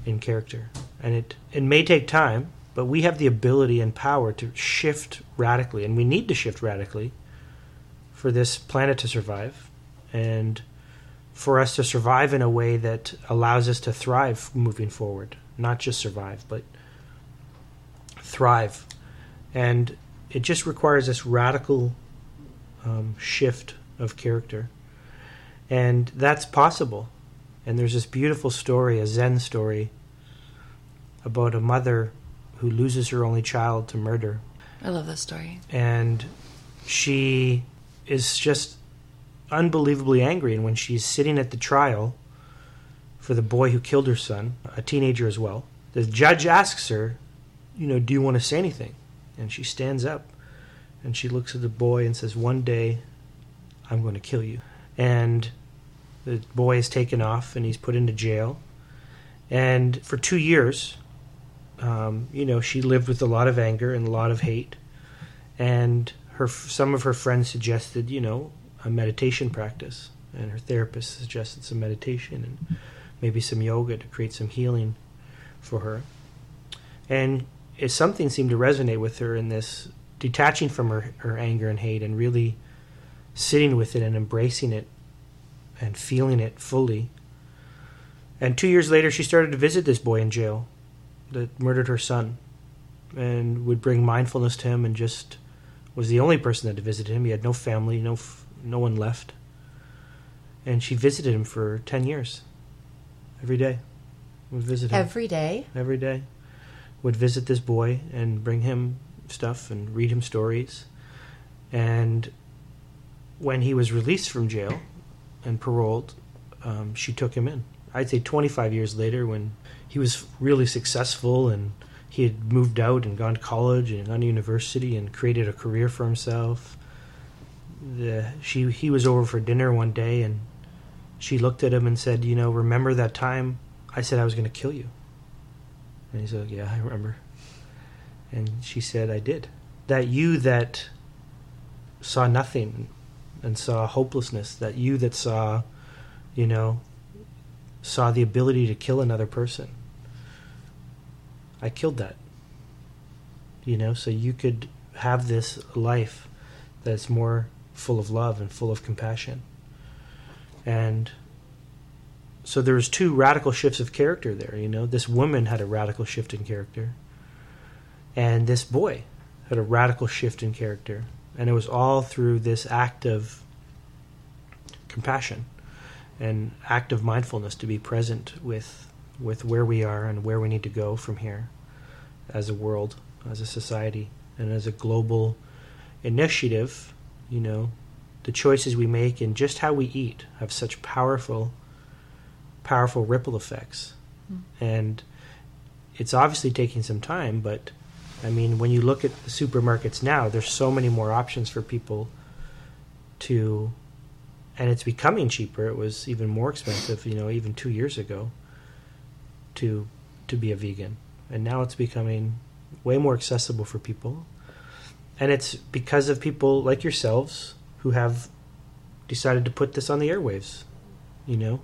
in character, and it it may take time, but we have the ability and power to shift radically, and we need to shift radically for this planet to survive, and for us to survive in a way that allows us to thrive moving forward, not just survive, but thrive, and it just requires this radical um, shift of character. And that's possible. And there's this beautiful story, a Zen story, about a mother who loses her only child to murder. I love this story. And she is just unbelievably angry. And when she's sitting at the trial for the boy who killed her son, a teenager as well, the judge asks her, You know, do you want to say anything? And she stands up and she looks at the boy and says, One day I'm going to kill you. And the boy is taken off and he's put into jail. And for two years, um, you know, she lived with a lot of anger and a lot of hate. And her some of her friends suggested, you know, a meditation practice, and her therapist suggested some meditation and maybe some yoga to create some healing for her. And it, something seemed to resonate with her in this detaching from her, her anger and hate and really sitting with it and embracing it and feeling it fully. And two years later, she started to visit this boy in jail that murdered her son and would bring mindfulness to him and just was the only person that visited him. He had no family, no no one left. And she visited him for 10 years. Every day. Would visit him every day. every day. Would visit this boy and bring him stuff and read him stories. And when he was released from jail and paroled, um, she took him in. I'd say 25 years later, when he was really successful and he had moved out and gone to college and gone to university and created a career for himself. The, she he was over for dinner one day and she looked at him and said, "You know, remember that time I said I was going to kill you?" And he said, "Yeah, I remember." And she said, "I did." That you that saw nothing and saw hopelessness, that you that saw, you know, saw the ability to kill another person. I killed that. You know, so you could have this life that's more full of love and full of compassion. And so there was two radical shifts of character there, you know. This woman had a radical shift in character. And this boy had a radical shift in character. And it was all through this act of compassion and act of mindfulness to be present with with where we are and where we need to go from here as a world, as a society, and as a global initiative, you know, the choices we make and just how we eat have such powerful powerful ripple effects. Hmm. And it's obviously taking some time, but I mean, when you look at the supermarkets now, there's so many more options for people to and it's becoming cheaper. It was even more expensive, you know, even 2 years ago to to be a vegan. And now it's becoming way more accessible for people. And it's because of people like yourselves who have decided to put this on the airwaves, you know.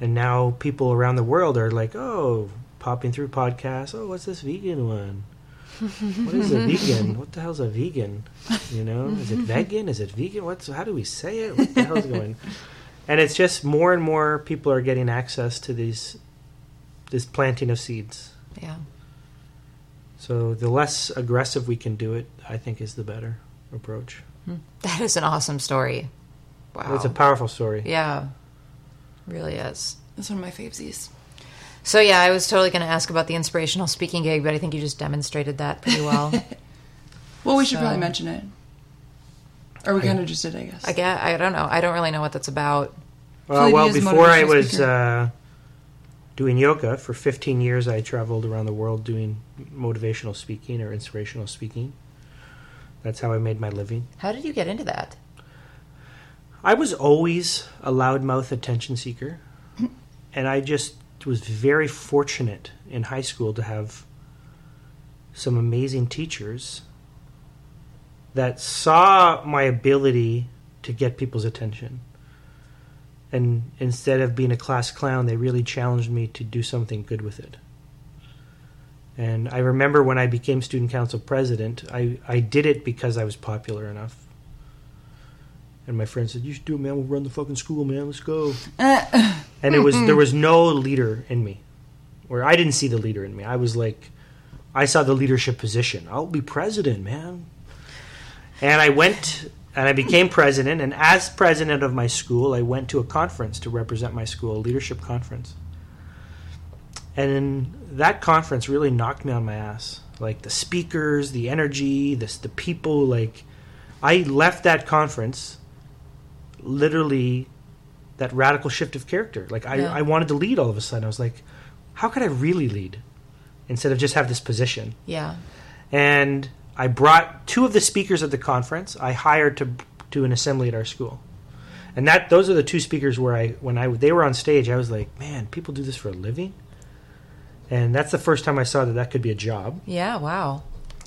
And now people around the world are like, "Oh, popping through podcasts. Oh, what's this vegan one? What is a vegan? What the hell's a vegan? You know, is it mm-hmm. vegan? Is it vegan? What's how do we say it? What the hell's going?" [LAUGHS] And it's just more and more people are getting access to these this planting of seeds. Yeah. So the less aggressive we can do it, I think, is the better approach. Hmm. That is an awesome story. Wow. It's a powerful story. yeah. Really is. That's one of my favesies. So yeah, I was totally going to ask about the inspirational speaking gig, but I think you just demonstrated that pretty well. [LAUGHS] Well, we should So- probably mention it. Or we kind of just did, I guess. I get. I don't know. I don't really know what that's about. Well, Philly well, before I was uh, doing yoga for 15 years, I traveled around the world doing motivational speaking or inspirational speaking. That's how I made my living. How did you get into that? I was always a loudmouth attention seeker, [LAUGHS] and I just was very fortunate in high school to have some amazing teachers that saw my ability to get people's attention. And instead of being a class clown, they really challenged me to do something good with it. And I remember when I became student council president, I, I did it because I was popular enough. And my friend said, "You should do it, man. We'll run the fucking school, man. Let's go." [CLEARS THROAT] and it was there hmm. was no leader in me, where I didn't see the leader in me. I was like, I saw the leadership position. I'll be president, man. And I went and I became president. And as president of my school, I went to a conference to represent my school, a leadership conference. And then that conference really knocked me on my ass. Like the speakers, the energy, the the people. Like I left that conference literally that radical shift of character. Like I, Yeah. I wanted to lead all of a sudden. I was like, how could I really lead instead of just have this position? Yeah. And I brought two of the speakers at the conference. I hired to do an assembly at our school, and that those are the two speakers where I when I they were on stage, I was like, man, people do this for a living. And that's the first time I saw that that could be a job. Yeah. Wow.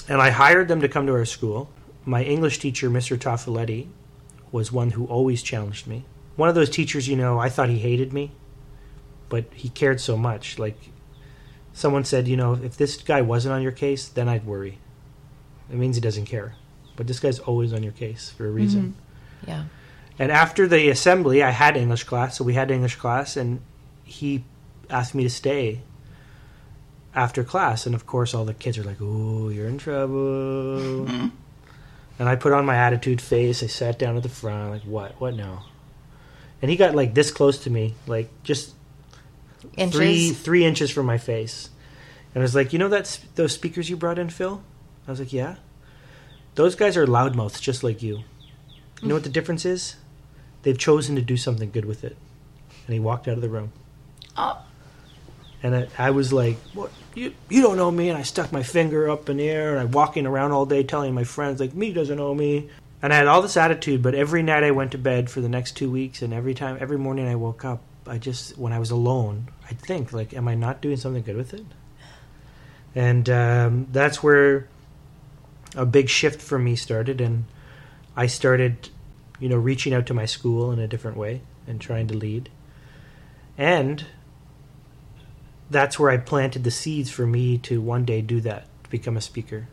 And I hired them to come to our school. My English teacher, Mr. Toffoletti, was one who always challenged me. One of those teachers, you know, I thought he hated me, but he cared so much. Like, someone said, you know, if this guy wasn't on your case, then I'd worry. It means he doesn't care. But this guy's always on your case for a mm-hmm. reason. Yeah. And after the assembly, I had English class, so we had English class, and he asked me to stay after class. And of course, all the kids are like, "Oh, you're in trouble." Mm-hmm. and I put on my attitude face. I sat down at the front, like, "What? What now?" And he got like this close to me, like just Inches. three three inches from my face. And I was like, "You know that those speakers you brought in, Phil?" I was like, "Yeah." Those guys are loudmouths, just like you. You know what the mm. difference is? They've chosen to do something good with it. And he walked out of the room. Oh. And I, I was like, "What? You you don't know me?" And I stuck my finger up in the air, and I'm walking around all day telling my friends like, "Me doesn't know me." And I had all this attitude, but every night I went to bed for the next two weeks, and every time, every morning I woke up, I just when I was alone, I'd think like, "Am I not doing something good with it?" And um, that's where a big shift for me started, and I started, you know, reaching out to my school in a different way and trying to lead. And that's where I planted the seeds for me to one day do that, to become a speaker.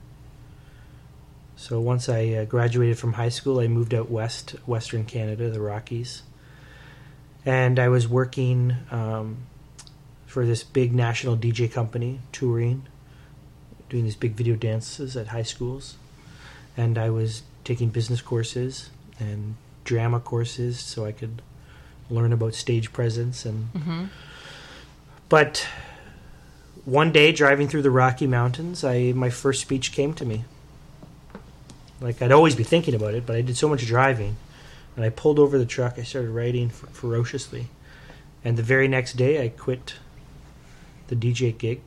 So once I uh, graduated from high school, I moved out west, Western Canada, the Rockies, and I was working um, for this big national DJ company, touring, doing these big video dances at high schools, and I was taking business courses and drama courses so I could learn about stage presence and. But one day, driving through the Rocky Mountains, I my first speech came to me. Like I'd always be thinking about it, but I did so much driving, and I pulled over the truck. I started writing f- ferociously, and the very next day, I quit the DJ gig.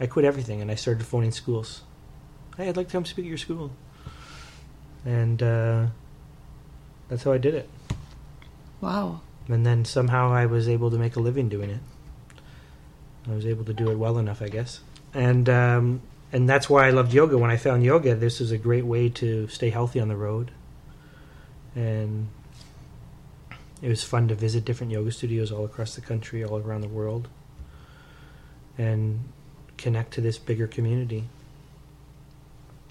I quit everything, and I started phoning schools. Hey, I'd like to come speak at your school, and uh, that's how I did it. Wow. And then somehow I was able to make a living doing it. I was able to do it well enough, I guess. And um, and that's why I loved yoga. When I found yoga, this was a great way to stay healthy on the road. And it was fun to visit different yoga studios all across the country, all around the world, and connect to this bigger community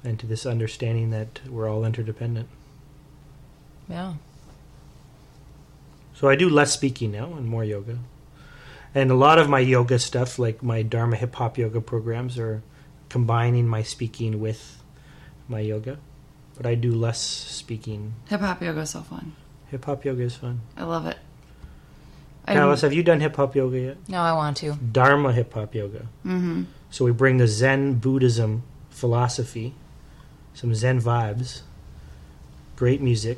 and to this understanding that we're all interdependent. Yeah. So I do less speaking now and more yoga. And a lot of my yoga stuff, like my Dharma hip hop yoga programs, are combining my speaking with my yoga, but I do less speaking. Hip hop yoga is so fun. Hip hop yoga is fun. I love it. I'm- Alice, have you done hip hop yoga yet? No, I want to. Dharma hip hop yoga. Mm-hmm. So we bring the Zen Buddhism philosophy, some Zen vibes, great music,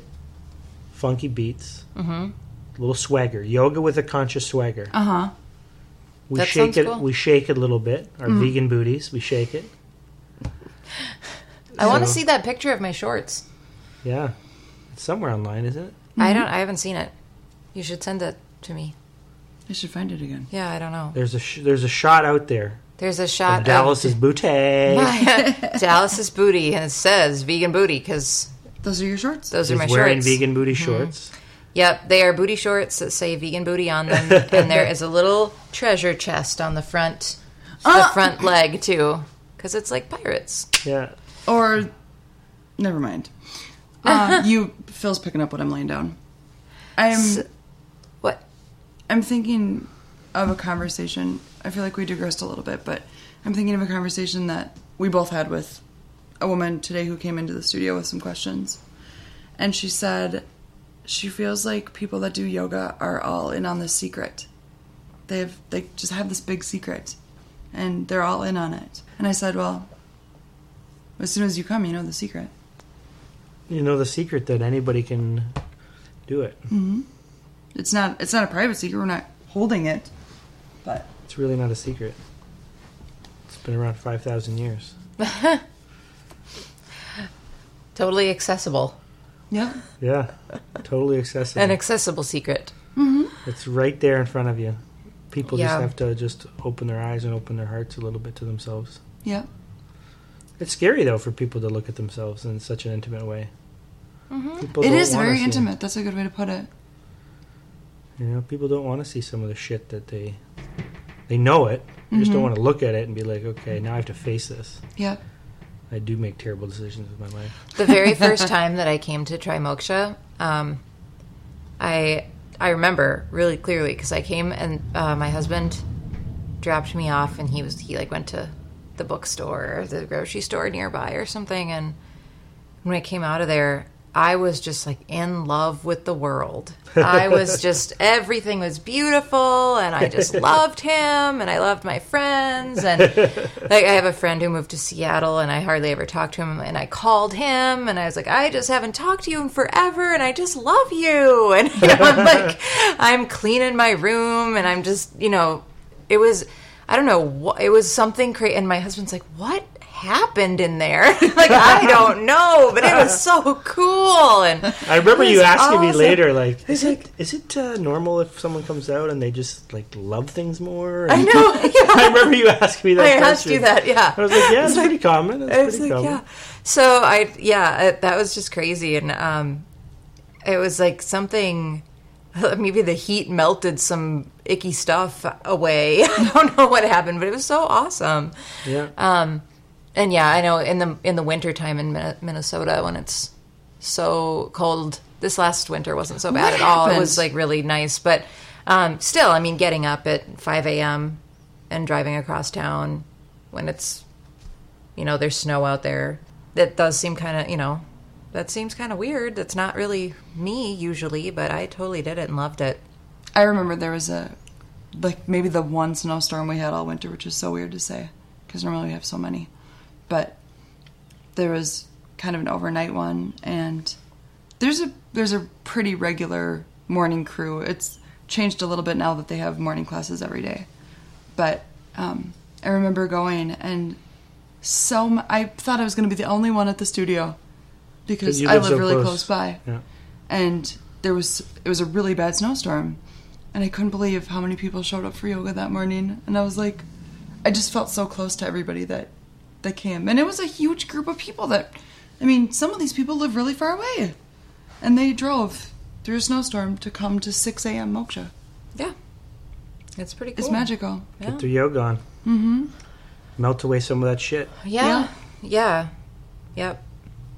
funky beats, Mm-hmm. little swagger. Yoga with a conscious swagger. Uh huh. We That shake it. cool. We shake it a little bit. Our vegan booties. We shake it. I want to see that picture of my shorts. Yeah, it's somewhere online, isn't it? I don't. I haven't seen it. You should send it to me. I should find it again. Yeah, I don't know. There's a sh- there's a shot out there There's a shot of Dallas's booty. of [LAUGHS] Dallas's booty, and it says vegan booty because Those are your shorts. those are my wearing shorts. Mm-hmm. vegan booty shorts. Yep, they are booty shorts that say vegan booty on them, and there is a little treasure chest on the front, the front leg too, because it's like pirates. Yeah, Or, never mind. Uh, [LAUGHS] you, Phil's picking up what I'm laying down. I'm, What? I'm thinking of a conversation. I feel like we digressed a little bit, but I'm thinking of a conversation that we both had with a woman today who came into the studio with some questions. And she said she feels like people that do yoga are all in on this secret. They have they just have this big secret and they're all in on it. And I said, "Well, as soon as you come, you know the secret." you know the secret that anybody can do it. Mm-hmm. It's not it's not a private secret. We're not holding it. But It's really not a secret. It's been around five thousand years. [LAUGHS] Totally accessible. Yeah. Yeah, totally accessible. An accessible secret. Mm-hmm. it's right there in front of you. People Yeah. just have to just open their eyes and open their hearts a little bit to themselves. Yeah. It's scary though for people to look at themselves in such an intimate way. Mm-hmm. People It don't is wanna very see- intimate. That's a good way to put it. You know, people don't want to see some of the shit that they they know it. They just don't mm-hmm. want to look at it and be like, okay, now I have to face this. Yeah. I do make terrible decisions with my life. The very first time that I came to try moksha, um, I I remember really clearly because I came and uh, my husband dropped me off, and he was he like went to the bookstore or the grocery store nearby or something, and when I came out of there. I was just like in love with the world. I was [LAUGHS] just everything was beautiful and I just [LAUGHS] loved him and I loved my friends and like I have a friend who moved to Seattle and I hardly ever talked to him and I called him and I was like I just haven't talked to you in forever and I just love you [LAUGHS] and you know, I'm like I'm cleaning my room and I'm just you know it was I don't know what it was something crazy and my husband's like what happened in there [LAUGHS] like I [LAUGHS] don't know but it was so cool and I remember you asking me later, like, is it is it uh, normal if someone comes out and they just like love things more? I know [LAUGHS] yeah. I remember you asking me that. I asked you that yeah I was like, yeah, it's pretty common. It's pretty like, common. yeah. So I, yeah, I, that was just crazy, and um, it was like something. Maybe the heat melted some icky stuff away. I don't know what happened, but it was so awesome. Yeah. Um, and yeah, I know in the in the winter time in Minnesota when it's so cold. This last winter wasn't so bad What at all. It was like really nice, but um, still, I mean, getting up at five a.m. and driving across town when it's you know there's snow out there that does seem kind of you know that seems kind of weird. That's not really me usually, but I totally did it and loved it. I remember there was a, like maybe the one snowstorm we had all winter, which is so weird to say because normally we have so many. But there was kind of an overnight one, and there's a there's a pretty regular morning crew. It's changed a little bit now that they have morning classes every day, but um, I remember going and so m- I thought I was going to be the only one at the studio because I live live so really close. close by Yeah. and there was it was a really bad snowstorm and i couldn't believe how many people showed up for yoga that morning and i was like i just felt so close to everybody that that came and it was a huge group of people that i mean some of these people live really far away and they drove through a snowstorm to come to 6 a.m moksha Yeah, it's pretty cool. it's magical Yeah. Get their yoga on. Mm-hmm. Melt away some of that shit. Yeah, yeah, yep.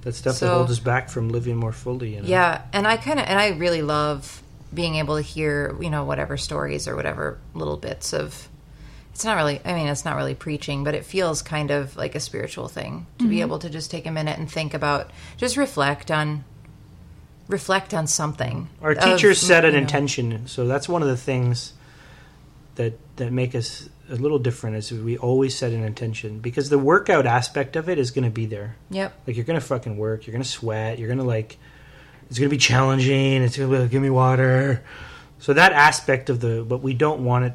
That stuff that holds us back from living more fully. You know? Yeah, and I kind of and I really love being able to hear you know whatever stories or whatever little bits of it's not really i mean it's not really preaching but it feels kind of like a spiritual thing to be mm-hmm. able to just take a minute and think about just reflect on reflect on something Our teachers set an know, intention, so that's one of the things that that make us a little different. Is we always set an intention because the workout aspect of it is going to be there. yep Like you're going to fucking work, you're going to sweat, you're going to like it's going to be challenging. It's going to be like, give me water. So that aspect of the, but we don't want it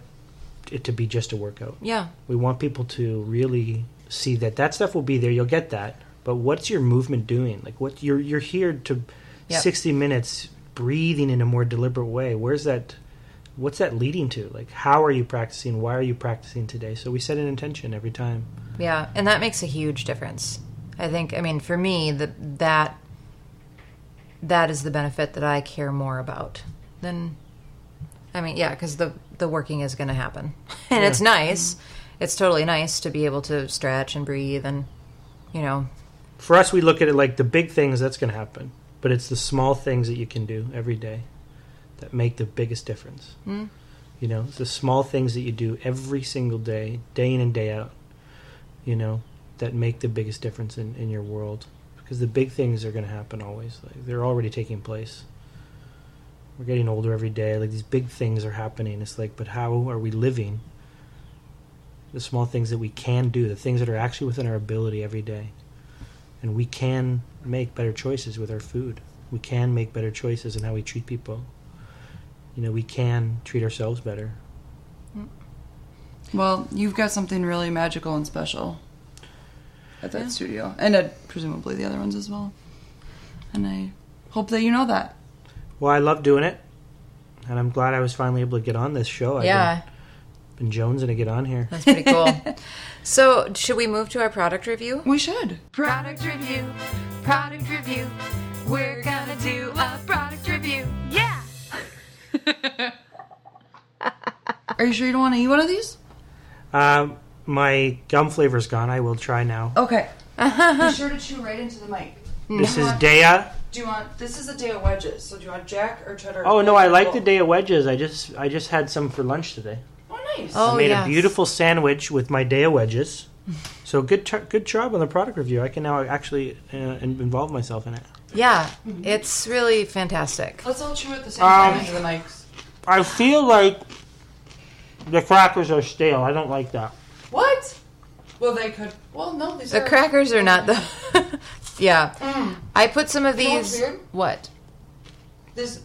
it to be just a workout. yeah We want people to really see that that stuff will be there. You'll get that, but what's your movement doing? Like what you're you're here to Yep. sixty minutes breathing in a more deliberate way. Where's that? What's that leading to? Like how are you practicing? Why are you practicing today? So we set an intention every time. Yeah, and that makes a huge difference. I think. I mean, for me, that that that is the benefit that I care more about than. I mean, yeah, because the the working is going to happen, [LAUGHS] and it's nice. It's totally nice to be able to stretch and breathe, and you know, For us, we look at it like the big things that's going to happen, but it's the small things that you can do every day that make the biggest difference. Mm. You know, it's the small things that you do every single day, day in and day out. You know, that make the biggest difference in, in your world because the big things are going to happen always. Like they're already taking place. We're getting older every day. Like these big things are happening. It's like, but how are we living? The small things that we can do, the things that are actually within our ability every day and we can make better choices with our food. We can make better choices in how we treat people. You know, we can treat ourselves better. Mm. Well, you've got something really magical and special at that studio, and at presumably the other ones as well. And I hope that you know that. Well, I love doing it, and I'm glad I was finally able to get on this show. I've yeah, been, been jonesing to get on here. that's pretty cool. [LAUGHS] so, should we move to our product review? We should. Product review. Product review. We're gonna do a product review. Yeah. [LAUGHS] Are you sure you don't want to eat one of these? Um, my gum flavor's gone. I will try now. Okay. [LAUGHS] Be sure to chew right into the mic. This is Daiya. Do you want? This is a day of wedges. So do you want Jack or cheddar? Oh no, I like Cool. the Daiya wedges. I just I just had some for lunch today. Oh, nice. Oh, I made yes. a beautiful sandwich with my Daiya wedges. So good, tr- good job on the product review. I can now actually uh, involve myself in it. Yeah, it's really fantastic. Let's all chew at the same Um, time into the mics. I feel like the crackers are stale. I don't like that. What? Well, they could. Well, no, these The are crackers are not the. [LAUGHS] yeah, mm. I put some of You know what's these. weird? What? These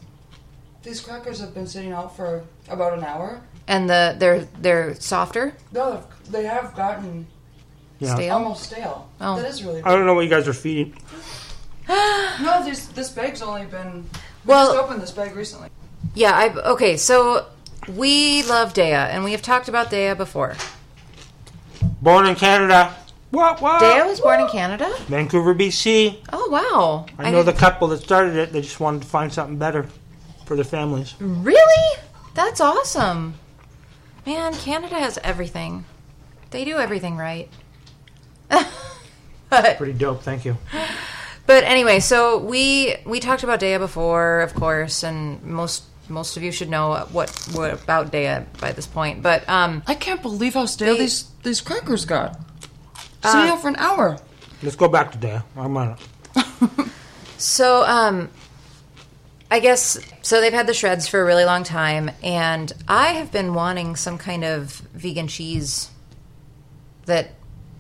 these crackers have been sitting out for about an hour. And the they're they're softer. No, they have gotten Yeah. Stale? almost stale. Oh. That is really. I don't know what you guys are feeding. [GASPS] No, this this bag's only been. We Well- just opened this bag recently. Yeah, I okay. So we love Daiya, and we have talked about Daiya before. Born in Canada. What? What? Daiya was born in Canada. Vancouver, BC. Oh wow! I know the didn't- couple that started it. They just wanted to find something better for their families. Really? That's awesome. Man, Canada has everything. They do everything right. [LAUGHS] but Pretty dope. Thank you. But anyway, so we we talked about Daiya before, of course, and most most of you should know what what about Daiya by this point. But um, I can't believe how stale They- these these crackers got. Sitting out for an hour. Let's go back to Daiya. I'm on it. so um, I guess so. They've had the shreds for a really long time, and I have been wanting some kind of vegan cheese that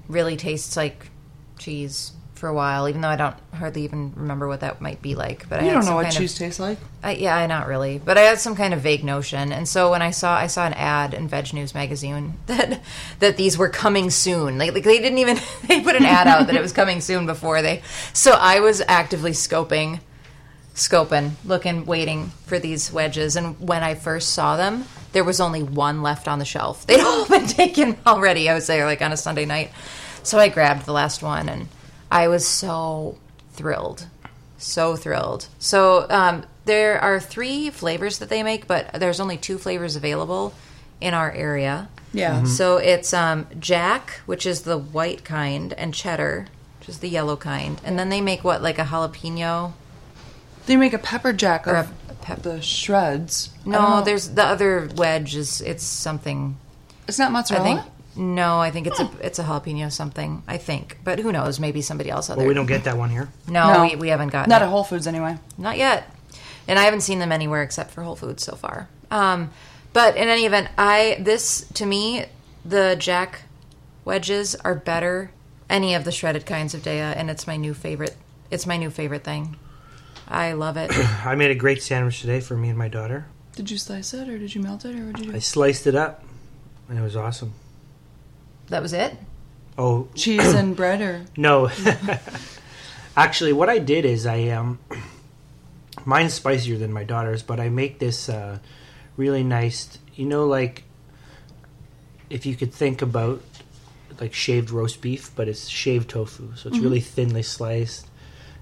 really tastes like cheese for a while. Even though I don't hardly even remember what that might be like. But I You had don't know what kind of- cheese tastes like. I, yeah, I not really, but I had some kind of vague notion, and so when I saw I saw an ad in Veg News magazine [LAUGHS] that that these were coming soon. Like, like they didn't even [LAUGHS] they put an ad out that it was coming soon before they. So I was actively scoping, scoping, looking, waiting for these wedges, and when I first saw them, there was only one left on the shelf. They'd [LAUGHS] all been taken already. I was there like on a Sunday night, so I grabbed the last one, and I was so thrilled so thrilled. So um, there are three flavors that they make, but there's only two flavors available in our area. Yeah. So it's um, Jack, which is the white kind, and cheddar, which is the yellow kind. And then they make what, like a jalapeno? They make a pepper jack Or of a pep- the shreds. No, there's the other wedge is it's something. It's not I mozzarella. Think no, I think it's a it's a jalapeno something. I think, but who knows? Maybe somebody else out Well, there. we don't get that one here. no, No. we, we haven't gotten Not it. at Whole Foods anyway. Not yet. And I haven't seen them anywhere except for Whole Foods so far. Um, but in any event, I this to me the Jack wedges are better any of the shredded kinds of Daiya, and it's my new favorite. It's my new favorite thing. I love it. [COUGHS] I made a great sandwich today for me and my daughter. Did you slice it or did you melt it or what did you I sliced it up, and it was awesome. That was it. Oh Cheese and bread or [CLEARS THROAT] no, [LAUGHS] actually, what I did is I um, [CLEARS THROAT] mine's spicier than my daughter's, but I make this uh, really nice. You know, like if you could think about like shaved roast beef, but it's shaved tofu, so it's really thinly sliced.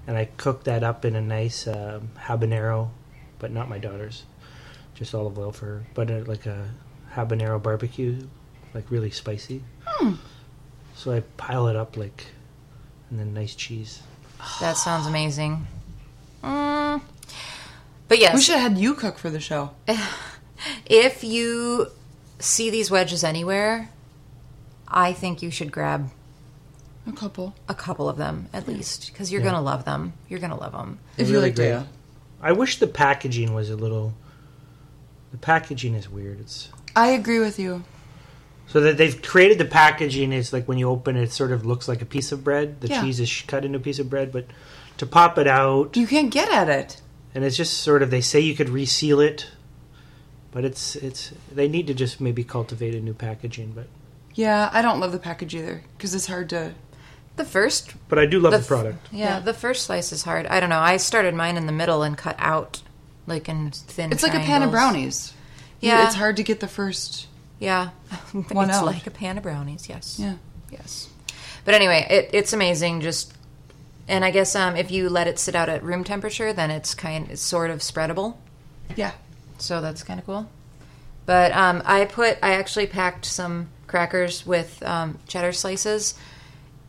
And I cook that up in a nice um, habanero, but not my daughter's, just olive oil for her, but uh, like a habanero barbecue, like really spicy. So I pile it up like, and then nice cheese. That sounds amazing. Mm. But yes, we should have had you cook for the show. [LAUGHS] if you see these wedges anywhere, I think you should grab A couple. a couple of them at least because you're Yeah. gonna love them. You're gonna love them. If you like great. I wish the packaging was a little. The packaging is weird. It's I agree with you. So that they've created the packaging is like when you open it, it sort of looks like a piece of bread. The Yeah. cheese is cut into a piece of bread, but to pop it out, You can't get at it. and it's just sort of they say you could reseal it, but it's it's they need to just maybe cultivate a new packaging. But Yeah, I don't love the package either because it's hard to. The first, but I do love the, f- product. Yeah, Yeah. the first slice is hard. I don't know. I started mine in the middle and cut out like in thin. It's like a pan of triangles. brownies. You- Yeah. it's hard to get the first. Yeah, [LAUGHS] One it's out. like a pan of brownies. Yes. Yeah. Yes. But anyway, it, it's amazing. Just and I guess um, if you let it sit out at room temperature, then it's kind it's sort of spreadable. Yeah. So that's kind of cool. But um, I put I actually packed some crackers with um, cheddar slices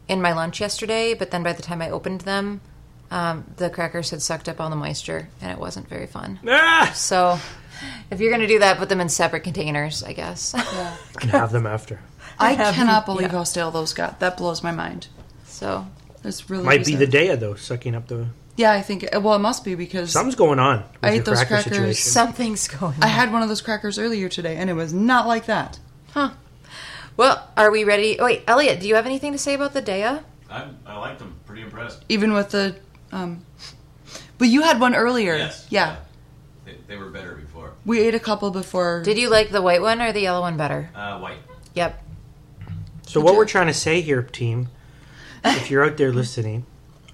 in my lunch yesterday. But then by the time I opened them, um, the crackers had sucked up all the moisture, and it wasn't very fun. Ah! So if you're gonna do that, put them in separate containers, I guess. Yeah. [LAUGHS] And have them after. I have- cannot believe yeah. how stale those got. That blows my mind. so it's really Might be the bizarre. day though, sucking up the. Yeah, I think. Well, it must be because Something's going on. With I ate your those cracker crackers. situation. something's going. On. I had one of those crackers earlier today, and it was not like that. Huh. Well, are we ready? Oh, wait, Elliot, do you have anything to say about the Daiya? I, I liked them. Pretty impressed. Even with the. um But you had one earlier. Yes. Yeah. They, they were better before. We ate a couple before. Did you like the white one or the yellow one better? Uh, white. Yep. So what we're trying to say here, team, if you're out there listening,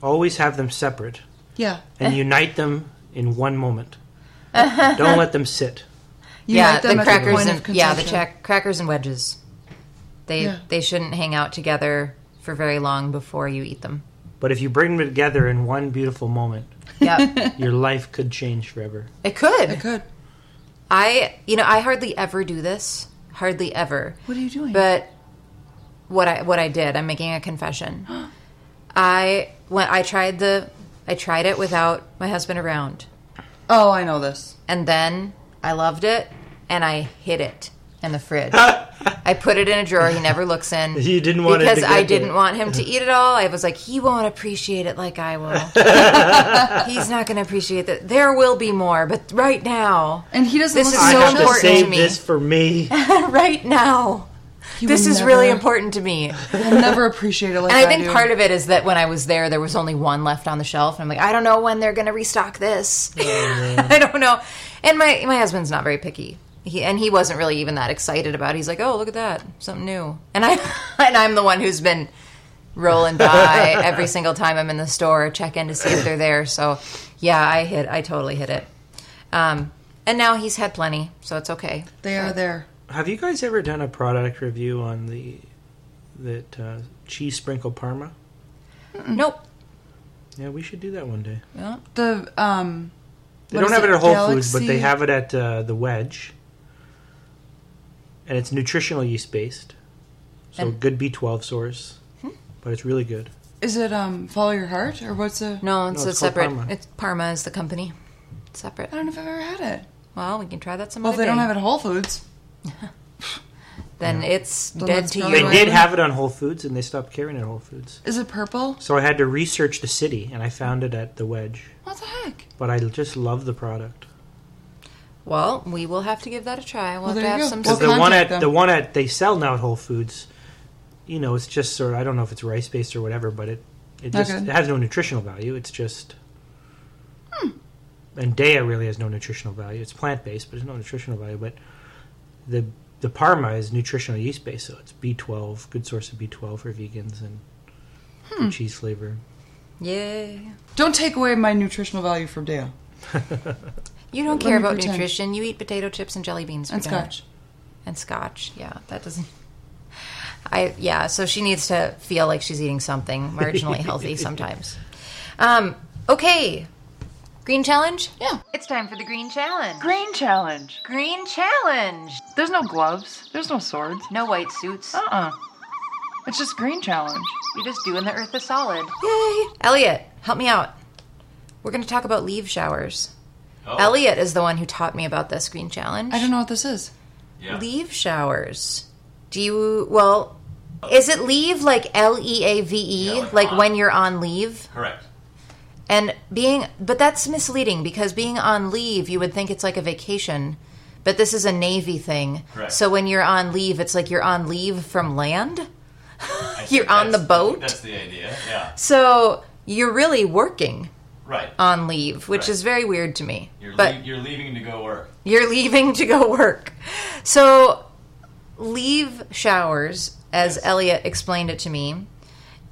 always have them separate Yeah. and unite them in one moment. [LAUGHS] Don't let them sit. You yeah, like them the at crackers point and of yeah, the consumption. check, crackers and wedges. They Yeah. they shouldn't hang out together for very long before you eat them. But if you bring them together in one beautiful moment, Yep. your life could change forever. it could. I could. I you know, I hardly ever do this. Hardly ever. What are you doing? But what I what I did, I'm making a confession. [GASPS] I when I tried the I tried it without my husband around. oh, I know this. And then I loved it and I hid it in the fridge. [LAUGHS] I put it in a drawer he never looks in. [LAUGHS] You didn't want it because to I didn't want him to eat it all. I was like, he won't appreciate it like I will. [LAUGHS] He's not going to appreciate that. There will be more, but right now, And he doesn't This is I so the have show. to important save to me. this for me. right now, He this will is really important to me. He'll never appreciate it like I do. And I think do. part of it is that when I was there, there was only one left on the shelf, and I'm like, I don't know when they're going to restock this. I don't know. And my my husband's not very picky. He and he wasn't really even that excited about. it. He's like, oh, look at that, something new. And I [LAUGHS] and I'm the one who's been rolling by [LAUGHS] every single time I'm in the store, check in to see if they're there. So yeah, I hit. I totally hit it. Um, and now he's had plenty, so it's okay. they are there. Have you guys ever done a product review on the that uh, cheese sprinkle parma? Nope. Yeah, we should do that one day. Yeah. The um. They don't is have it at Whole Galaxy? Foods, but they have it at uh, the Wedge, and it's nutritional yeast based, so And- good B12 source. But it's really good. Is it um follow your heart or what's a? No, it's No, a it's called separate. Parma. It's Parma is the company. It's separate. I don't know if I've ever had it. Well, we can try that some Well, if other they don't day. have it at Whole Foods, [LAUGHS] then Yeah. it's Then dead that's to probably you. They did have it on Whole Foods, and they stopped carrying it at Whole Foods. Is it purple? So I had to research the city, and I found it at the Wedge. What the heck? But I just love the product. Well, we will have to give that a try. We'll Well, have to there have you go. some. Well, the one contact at them. the one at they sell now at Whole Foods, you know, it's just sort of I don't know if it's rice based or whatever, but it it just Okay. it has no nutritional value. It's just. Hmm. And Daiya really has no nutritional value. It's plant based, but it's no nutritional value. But the the Parma is nutritional yeast based, so it's B12, good source of B12 for vegans and hmm. good cheese flavor. Yay! Don't take away my nutritional value from Dale. [LAUGHS] You don't care about pretend. nutrition. You eat potato chips and jelly beans for And dinner. scotch. and scotch. Yeah, that doesn't. [LAUGHS] I yeah. So she needs to feel like she's eating something marginally [LAUGHS] healthy sometimes. Um. Okay. Green challenge. Yeah. It's time for the green challenge. Green challenge. Green challenge. There's no gloves. There's no swords. No white suits. Uh-uh. It's just green challenge. You're just doing the earth a solid. Yay! Elliot, help me out. We're going to talk about leave showers. Oh, Elliot is the one who taught me about this green challenge. I don't know what this is. Yeah. Leave showers. Do you, well, is it leave like L E A V E, like like on. when you're on leave? Correct. And being, but that's misleading because being on leave, you would think it's like a vacation, but this is a Navy thing. Correct. So when you're on leave, it's like you're on leave from land. [LAUGHS] You're on the boat? That's the idea. Yeah. So you're really working Right. on leave, which Right. is very weird to me. You're but lea- you're leaving to go work. you're leaving to go work. So, leave showers, as Yes. Elliot explained it to me,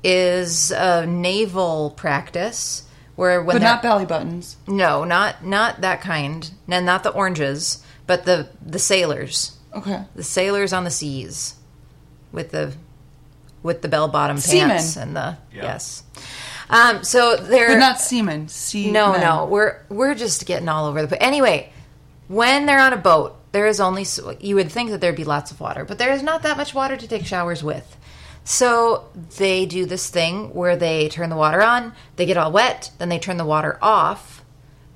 is a naval practice where when But not belly buttons. no, not not that kind, and not the oranges, but the the sailors, Okay. the sailors on the seas, with the with the bell bottom pants and the Yeah. yes. Um, so they're But not semen. Sea no, men. no, we're we're just getting all over the place. Anyway, when they're on a boat, there is only you would think that there'd be lots of water, but there is not that much water to take showers with. So they do this thing where they turn the water on, they get all wet, then they turn the water off,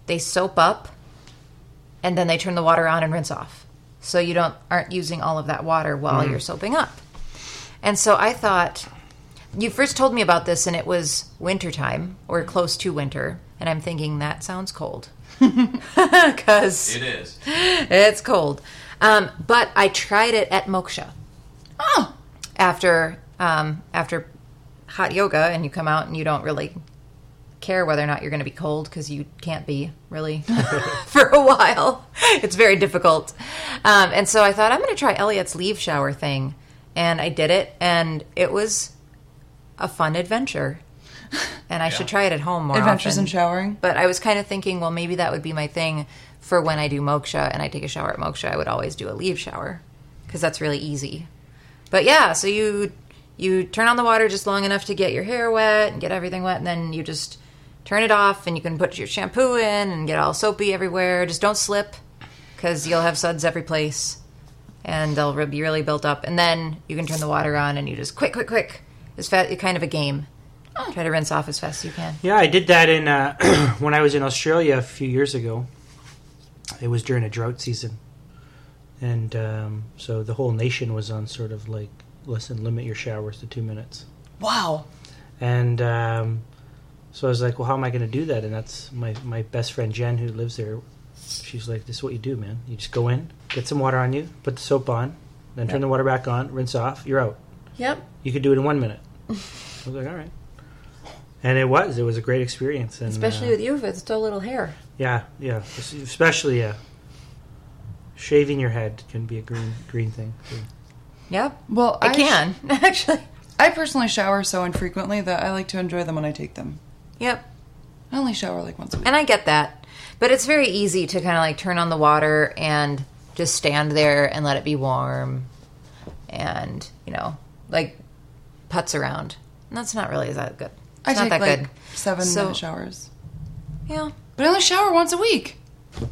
they soap up, and then they turn the water on and rinse off. So you don't aren't using all of that water while you're soaping up. And so I thought you first told me about this and it was wintertime or close to winter and i'm thinking that sounds cold. [LAUGHS] Because It is. it's cold. Um, but i tried it at moksha. Oh, after um, after hot yoga and you come out and you don't really care whether or not you're going to be cold because you can't be really [LAUGHS] for a while. It's very difficult. Um, and so i thought i'm going to try elliot's leave shower thing. And i did it and it was a fun adventure [LAUGHS] and i should try it at home more adventures often. in showering. But I was kind of thinking, well, maybe that would be my thing for when I do moksha and I take a shower at moksha. I would always do a leave shower because that's really easy. But yeah, so you you turn on the water just long enough to get your hair wet and get everything wet, and then you just turn it off and you can put your shampoo in and get all soapy everywhere. Just don't slip because you'll have suds every place and they'll be really built up. And then you can turn the water on and you just quick, quick, quick. It's fa- kind of a game. Try to rinse off as fast as you can. Yeah, I did that in uh, [CLEARS THROAT] when I was in Australia a few years ago. It was during a drought season, and um, so the whole nation was on sort of like, listen, limit your showers to two minutes. Wow. And um, so I was like, well, how am I going to do that? And that's my my best friend Jen, who lives there. She's like, this is what you do, man. You just go in, get some water on you, put the soap on, then turn the water back on, rinse off. You're out. Yep. You could do it in one minute. I was like, all right. And it was. It was a great experience. And, Especially uh, with you if it's still little hair. yeah, yeah. Especially uh, shaving your head can be a green green thing. too. Yep. Well, I sh- can, [LAUGHS] actually. I personally shower so infrequently that I like to enjoy them when I take them. Yep. I only shower like once a week. And I get that. But it's very easy to kind of like turn on the water and just stand there and let it be warm and, you know, like putz around. And that's not really that good. I not take that like good. seven So- minute showers. Yeah. But I only shower once a week.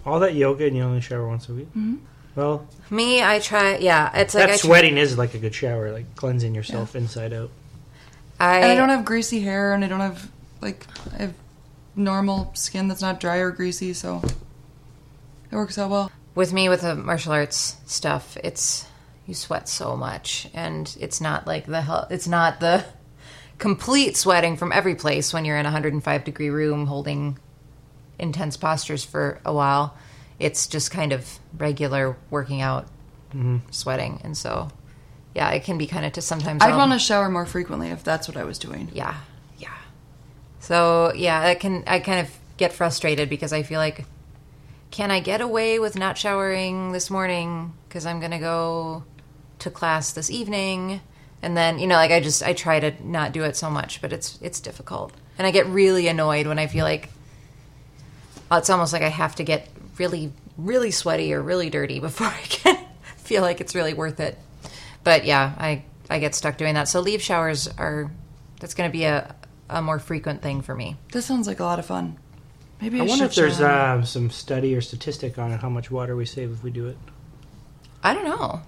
All that yoga and you only shower once a week. Mm-hmm. Well, Me, I try. Yeah, it's like that I, try- sweating is like a good shower, like cleansing yourself inside out. I, And I don't have greasy hair and I don't have like I have normal skin that's not dry or greasy, so it works out well. with me with the martial arts stuff it's You sweat so much, and it's not like the hell. It's not the [LAUGHS] complete sweating from every place when you're in a 105 degree room holding intense postures for a while. It's just kind of regular working out, mm-hmm. sweating, and so yeah, it can be kind of to sometimes. I'd I'll- want to shower more frequently if that's what I was doing. yeah, yeah. So yeah, I can I kind of get frustrated because I feel like, can I get away with not showering this morning because I'm gonna go to class this evening, and then you know like I just I try to not do it so much, but it's it's difficult, and I get really annoyed when I feel like it's almost like I have to get really really sweaty or really dirty [LAUGHS] before I can feel like it's really worth it. But yeah, I I get stuck doing that. So leave showers are that's going to be a a more frequent thing for me. This sounds like a lot of fun. Maybe I, I wonder if there's uh, some study or statistic on it, how much water we save if we do it. I don't know.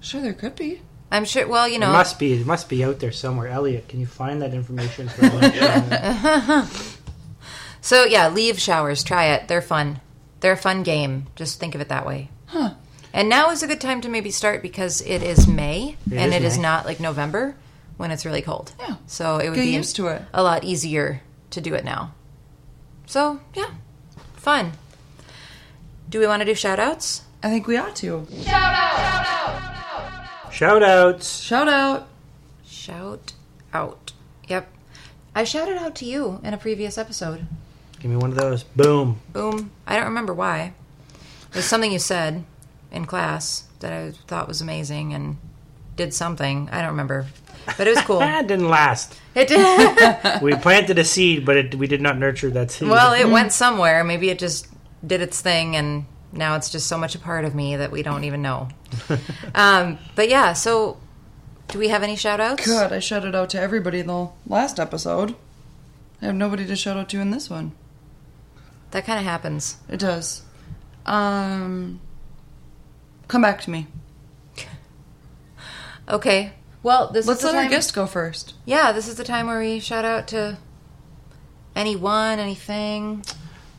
Sure, there could be. I'm sure. Well, you know, It must be. It must be out there somewhere. Elliot, can you find that information? For [LAUGHS] [LAUGHS] so yeah, leave showers. Try it. They're fun. They're a fun game. Just think of it that way. Huh. And now is a good time to maybe start because it is May It and is it is May. not like November when it's really cold. Yeah. So it would Get be used to it. a lot easier to do it now. So yeah, fun. Do we want to do shout outs? I think we ought to. Shout outs. Shout out. Shout out. Yep. I shouted out to you in a previous episode. Give me one of those. Boom. Boom. I don't remember why. It was something you said in class that I thought was amazing and did something. I don't remember. But it was cool. [LAUGHS] That didn't last. it did. [LAUGHS] We planted a seed, but it, we did not nurture that seed. well, it [LAUGHS] went somewhere. Maybe it just did its thing and now it's just so much a part of me that we don't even know. [LAUGHS] um, but yeah, so do we have any shout outs? Good. I shouted out to everybody in the last episode. I have nobody to shout out to in this one. That kind of happens. It does. Um, come back to me. Okay. Well, this Let's is the let our time- guest go first. Yeah, this is the time where we shout out to anyone, anything.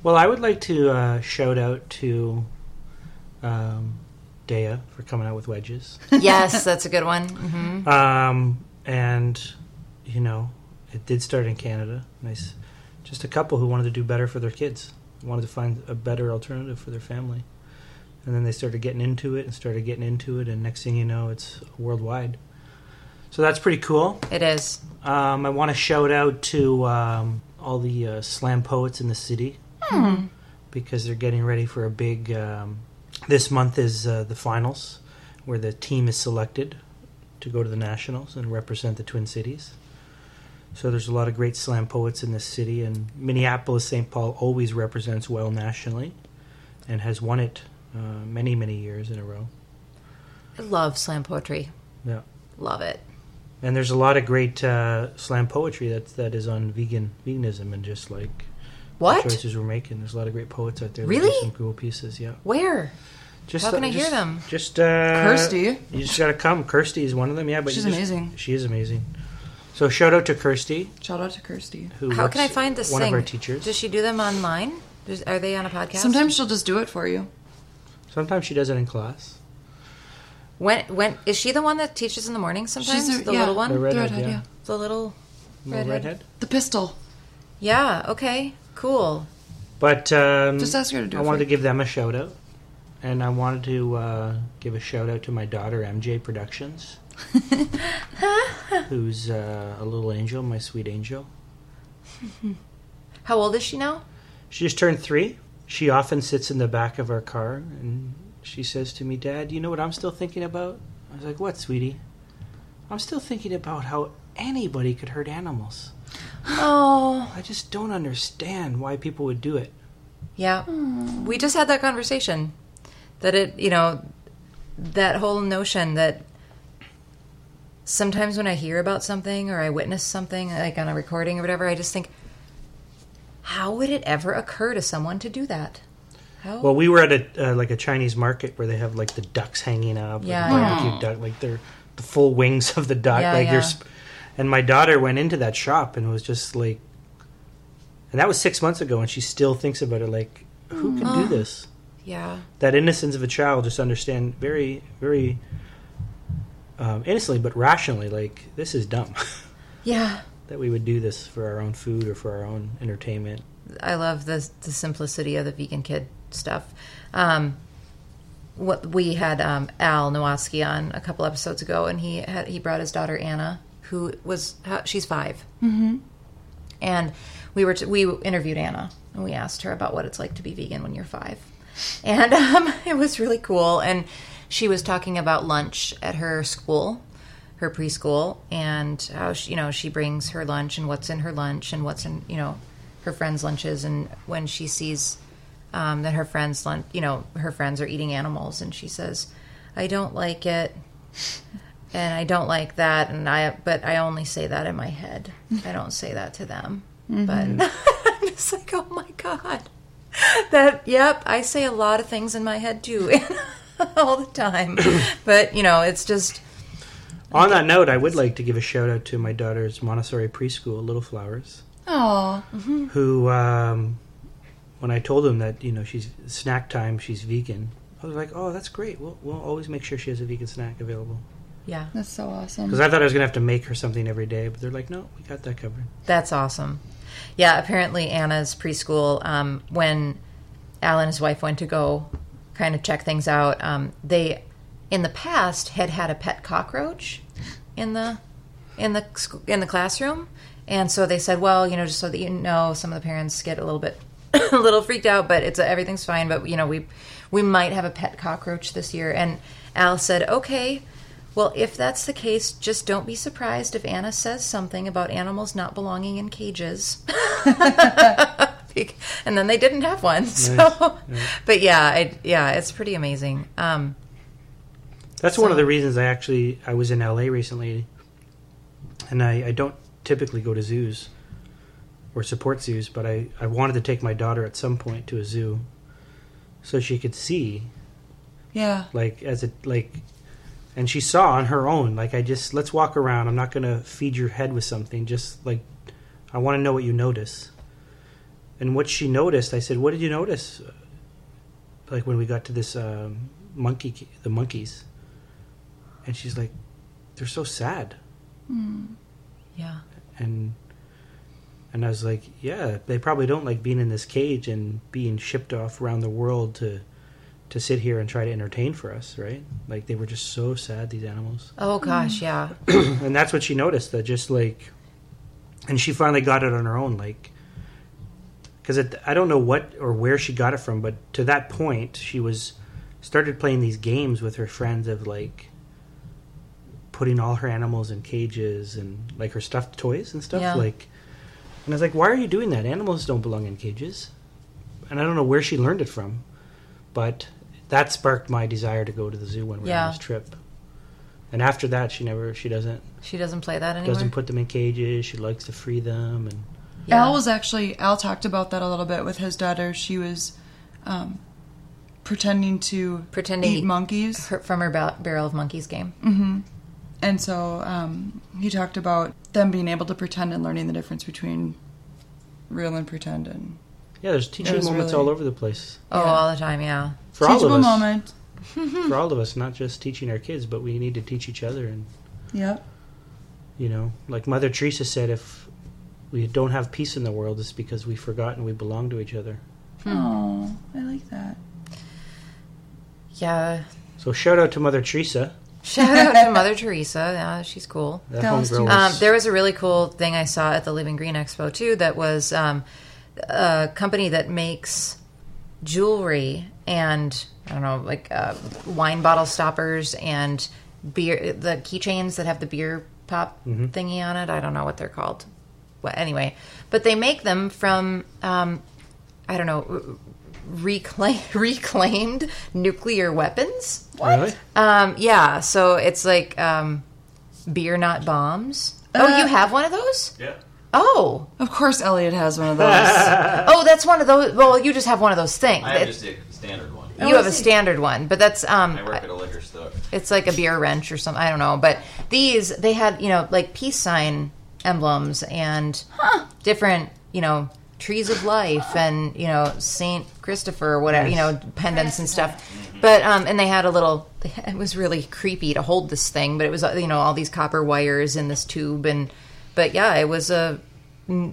Well, I would like to uh, shout out to um, Daiya for coming out with wedges. [LAUGHS] yes, that's a good one. hmm Um, and, you know, it did start in Canada. Nice. Just a couple who wanted to do better for their kids, wanted to find a better alternative for their family. And then they started getting into it and started getting into it, and next thing you know, it's worldwide. So that's pretty cool. It is. Um, I want to shout out to um, all the uh, slam poets in the city because they're getting ready for a big. Um, this month is uh, the finals, where the team is selected to go to the nationals and represent the Twin Cities. So there's a lot of great slam poets in this city, and Minneapolis St. Paul always represents well nationally, and has won it uh, many many years in a row. I love slam poetry. Yeah. Love it. And there's a lot of great uh, slam poetry that that is on vegan veganism and just like the What? choices we're making. There's a lot of great poets out there. that Really? some cool pieces. Yeah. Where? Just How can I just- hear them? Just uh, Kirsty. You just gotta come. Kirsty is one of them. Yeah, but She's just- amazing. She is amazing. So shout out to Kirsty, Shout out to Kirsty. who How works can I find this one thing? of our teachers. Does she do them online? Does, are they on a podcast? Sometimes she'll just do it for you. Sometimes she does it in class. When when is she the one that teaches in the morning? Sometimes She's a- the yeah. little one, The redhead, redhead, yeah. yeah. the little Little redhead. redhead. The pistol. Yeah. Okay. Cool. But um, Just ask her to do I it wanted to give them a shout out, and I wanted to uh, give a shout out to my daughter MJ Productions, [LAUGHS] who's uh, a little angel, my sweet angel. How old is she now? She just turned three. She often sits in the back of our car and she says to me, Dad, you know what I'm still thinking about? I was like, What, sweetie? I'm still thinking about how anybody could hurt animals. Oh. I just don't understand why people would do it. Yeah. We just had that conversation. That it, you know, that whole notion that sometimes when I hear about something or I witness something, like on a recording or whatever, I just think, how would it ever occur to someone to do that? How? Well, we were at a uh, like a Chinese market where they have like the ducks hanging up, Yeah, like barbecue duck, like they're the full wings of the duck, Yeah, like yeah. they're. Sp- and my daughter went into that shop and was just like, and that was six months ago, and she still thinks about it. Like, who can do this? yeah. That innocence of a child, just understand very, very um, innocently but rationally, like this is dumb [LAUGHS] Yeah. that we would do this for our own food or for our own entertainment. I love the the simplicity of the vegan kid stuff. Um, what we had um, Al Nowatzki on a couple episodes ago, and he had he brought his daughter Anna, who was she's 5 mm-hmm. and we were t- we interviewed Anna and we asked her about what it's like to be vegan when you're five, and [LAUGHS] um, it was really cool. And she was talking about lunch at her school, her preschool, and how she, you know she brings her lunch and what's in her lunch and what's in you know her friends' lunches, and when she sees um, that her friends lunch, you know her friends are eating animals, and she says, "I don't like it." And I don't like that, and I but I only say that in my head. [LAUGHS] I don't say that to them. But [LAUGHS] I'm just like, oh my god, that yep. I say a lot of things in my head too, [LAUGHS] all the time. [COUGHS] But you know, it's just On that note, I would like to give a shout out to my daughter's Montessori preschool, Little Flowers, Oh, who, um, when I told them that you know she's snack time, she's vegan, I was like, oh, that's great. We'll, we'll always make sure she has a vegan snack available. Yeah, that's so awesome. Because I thought I was gonna have to make her something every day, but they're like, no, we got that covered. That's awesome. Yeah, apparently Anna's preschool, um, when Al and his wife went to go kind of check things out, um, they in the past had had a pet cockroach in the in the sc- in the classroom, and so they said, well, you know, just so that you know, some of the parents get a little bit [COUGHS] a little freaked out, but it's everything's fine. But you know, we we might have a pet cockroach this year, and Al said, okay. Well, if that's the case, just don't be surprised if Anna says something about animals not belonging in cages. [LAUGHS] and then they didn't have one. So, but yeah, I, yeah, it's pretty amazing. Um, That's one of the reasons I actually I was in LA recently, and I, I don't typically go to zoos or support zoos, but I, I wanted to take my daughter at some point to a zoo so she could see yeah, like as it like and she saw on her own like I just let's walk around. I'm not going to feed your head with something. Just like I want to know what you notice. And what she noticed I said what did you notice? Like when we got to this um, monkey the monkeys. And she's like they're so sad. Yeah, and and I was like, yeah, they probably don't like being in this cage and being shipped off around the world to to sit here and try to entertain for us, right? Like they were just so sad these animals. oh gosh, mm. yeah, [CLEARS THROAT] and that's what she noticed that just like and she finally got it on her own like cuz I don't know what or where she got it from, but to that point she was started playing these games with her friends of like putting all her animals in cages and like her stuffed toys and stuff Yeah. like and I was like why are you doing that animals don't belong in cages and I don't know where she learned it from but that sparked my desire to go to the zoo when we were on this trip and after that she never she doesn't she doesn't play that anymore. doesn't put them in cages she likes to free them and yeah. Al was actually Al talked about that a little bit with his daughter. She was um, pretending to Pretending eat monkeys, Her- from her ba- Barrel of Monkeys game. and so um, he talked about them being able to pretend and learning the difference between real and pretend. And yeah there's teaching moments really- all over the place Oh, Yeah. all the time, yeah. For all of us moment. [LAUGHS] for all of us not just teaching our kids but we need to teach each other and yeah, you know like mother teresa said if we don't have peace in the world it's because we've forgotten we belong to each other Oh, I like that. Yeah. so shout out to mother teresa Shout out to Mother Teresa. [LAUGHS] Yeah, she's cool. that That was was- Um, there was a really cool thing I saw at the Living Green Expo too. That was um, a company that makes jewelry and I don't know, like uh, wine bottle stoppers and beer, the keychains that have the beer pop thingy on it. I don't know what they're called. Well, anyway, but they make them from um, I don't know, reclaim, [LAUGHS] reclaimed nuclear weapons. really Um, yeah, so it's like um, beer, not bombs. Oh, Uh, you have one of those? Yeah. Oh, Of course, Elliot has one of those. [LAUGHS] oh, that's one of those. Well, you just have one of those things. I It- just a standard one. you have a standard one, but that's um, I work at a liquor store. it's like a beer wrench or something. I don't know, but these they had you know like peace sign emblems and different you know trees of life and you know Saint Christopher, whatever you know pendants and stuff. But um, and they had a little. [LAUGHS] It was really creepy to hold this thing, but it was uh, you know all these copper wires in this tube and. But yeah, it was a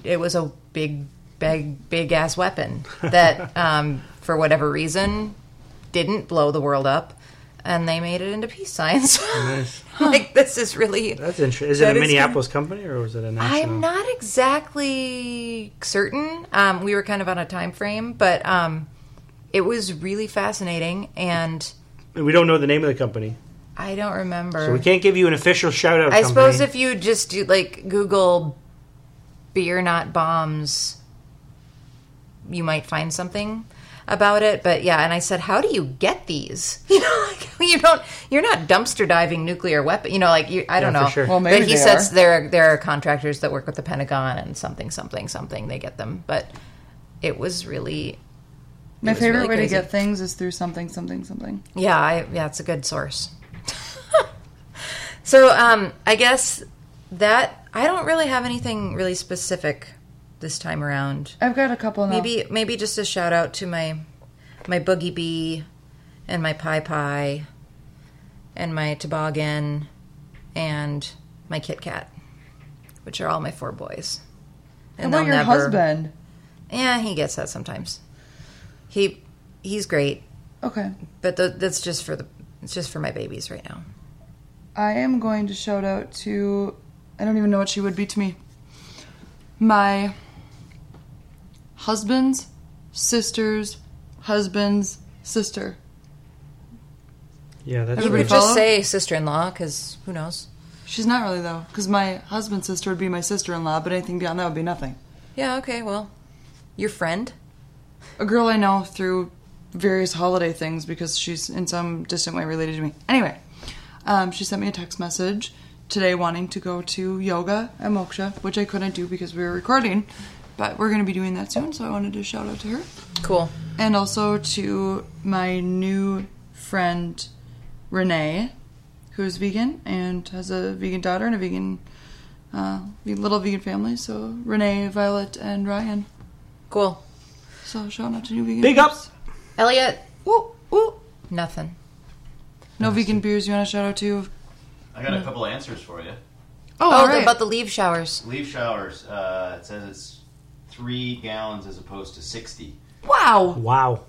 it was a big big big ass weapon that [LAUGHS] um, for whatever reason didn't blow the world up and they made it into peace signs [LAUGHS] Nice. like this is really That's interesting. Is it a is Minneapolis company or was it a national? i'm not exactly certain um, we were kind of on a time frame but um, it was really fascinating and And we don't know the name of the company, i don't remember so we can't give you an official shout out. i suppose if you just do like google beer not bombs you might find something about it but yeah and i said how do you get these [LAUGHS] you know like you don't you're not dumpster diving nuclear weapon you know like you i don't Yeah, know sure. Well, maybe but he they says are. there there are contractors that work with the pentagon and something something something they get them but it was really My was favorite really way crazy. to get things is through something, something, something. yeah i yeah it's a good source [LAUGHS] so um i guess that i don't really have anything really specific this time around I've got a couple now. Maybe maybe just a shout out to my my boogie bee and my pie pie and my toboggan and my Kit Kat, which are all my four boys. How about your husband? Yeah, he gets that sometimes. He he's great, Okay. but th- that's just for the it's just for my babies right now. I am going to shout out to I don't even know what she would be to me. My husband's sister's husband's sister. yeah, that's You Everybody could right. just follow? say sister-in-law because who knows? She's not really though, because my husband's sister would be my sister-in-law, but anything beyond that would be nothing. Yeah, okay, well, your friend. A girl I know through various holiday things because she's in some distant way related to me. Anyway, um, she sent me a text message today wanting to go to yoga at Moksha, which I couldn't do because we were recording, but we're going to be doing that soon, so I wanted to shout out to her. Cool. And also to my new friend Renee, who's vegan and has a vegan daughter and a vegan, uh, little vegan family. So Renee, Violet, and Ryan. Cool. So shout out to new vegan. Big ups! Elliot, Woo woo. nothing. No vegan beers you want to shout out to? I got a couple answers for you. Oh, Oh, all about the leave showers. Leaf showers. Uh, it says it's three gallons as opposed to sixty, wow. Wow,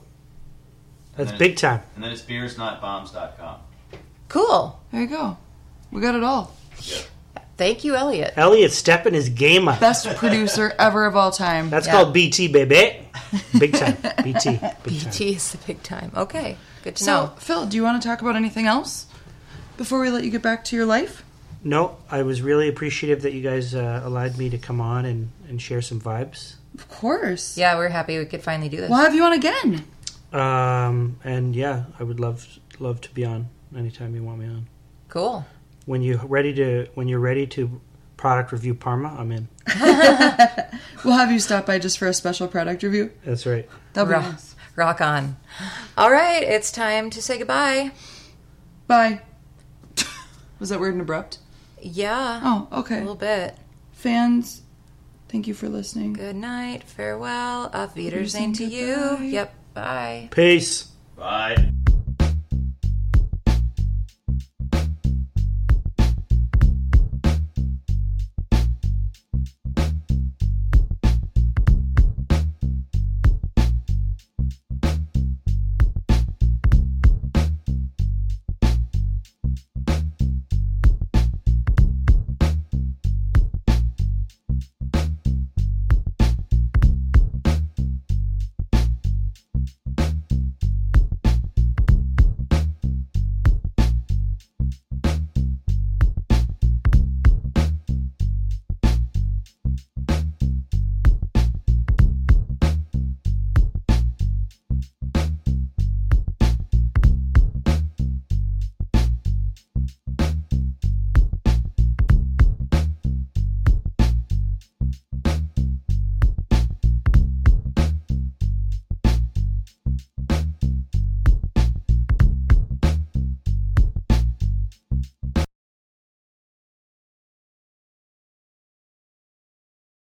that's big time. and then it's beersnotbombs.com. Cool. There you go. We got it all. Thank you, Elliot. Elliot stepping his game up. Best producer ever of all time. That's Yeah. called BT, baby. [LAUGHS] Big time. BT. Big time. BT is the big time. Okay, good to so, know. Phil, do you want to talk about anything else before we let you get back to your life? No, I was really appreciative that you guys uh, allowed me to come on and, and share some vibes. Of course. Yeah, we're happy we could finally do this. We'll have you on again. Um, and yeah, I would love love to be on anytime you want me on. Cool. When you ready to when you're ready to product review Parma, I'm in. [LAUGHS] [LAUGHS] We'll have you stop by just for a special product review. That's right. That'll be Rock, nice. rock on. All right, it's time to say goodbye. Bye. [LAUGHS] Was that weird and abrupt? Yeah, Oh, okay. a little bit. Fans, thank you for listening. Good night, farewell, auf Wiedersehen to you. goodbye. Yep, bye. Peace. Bye.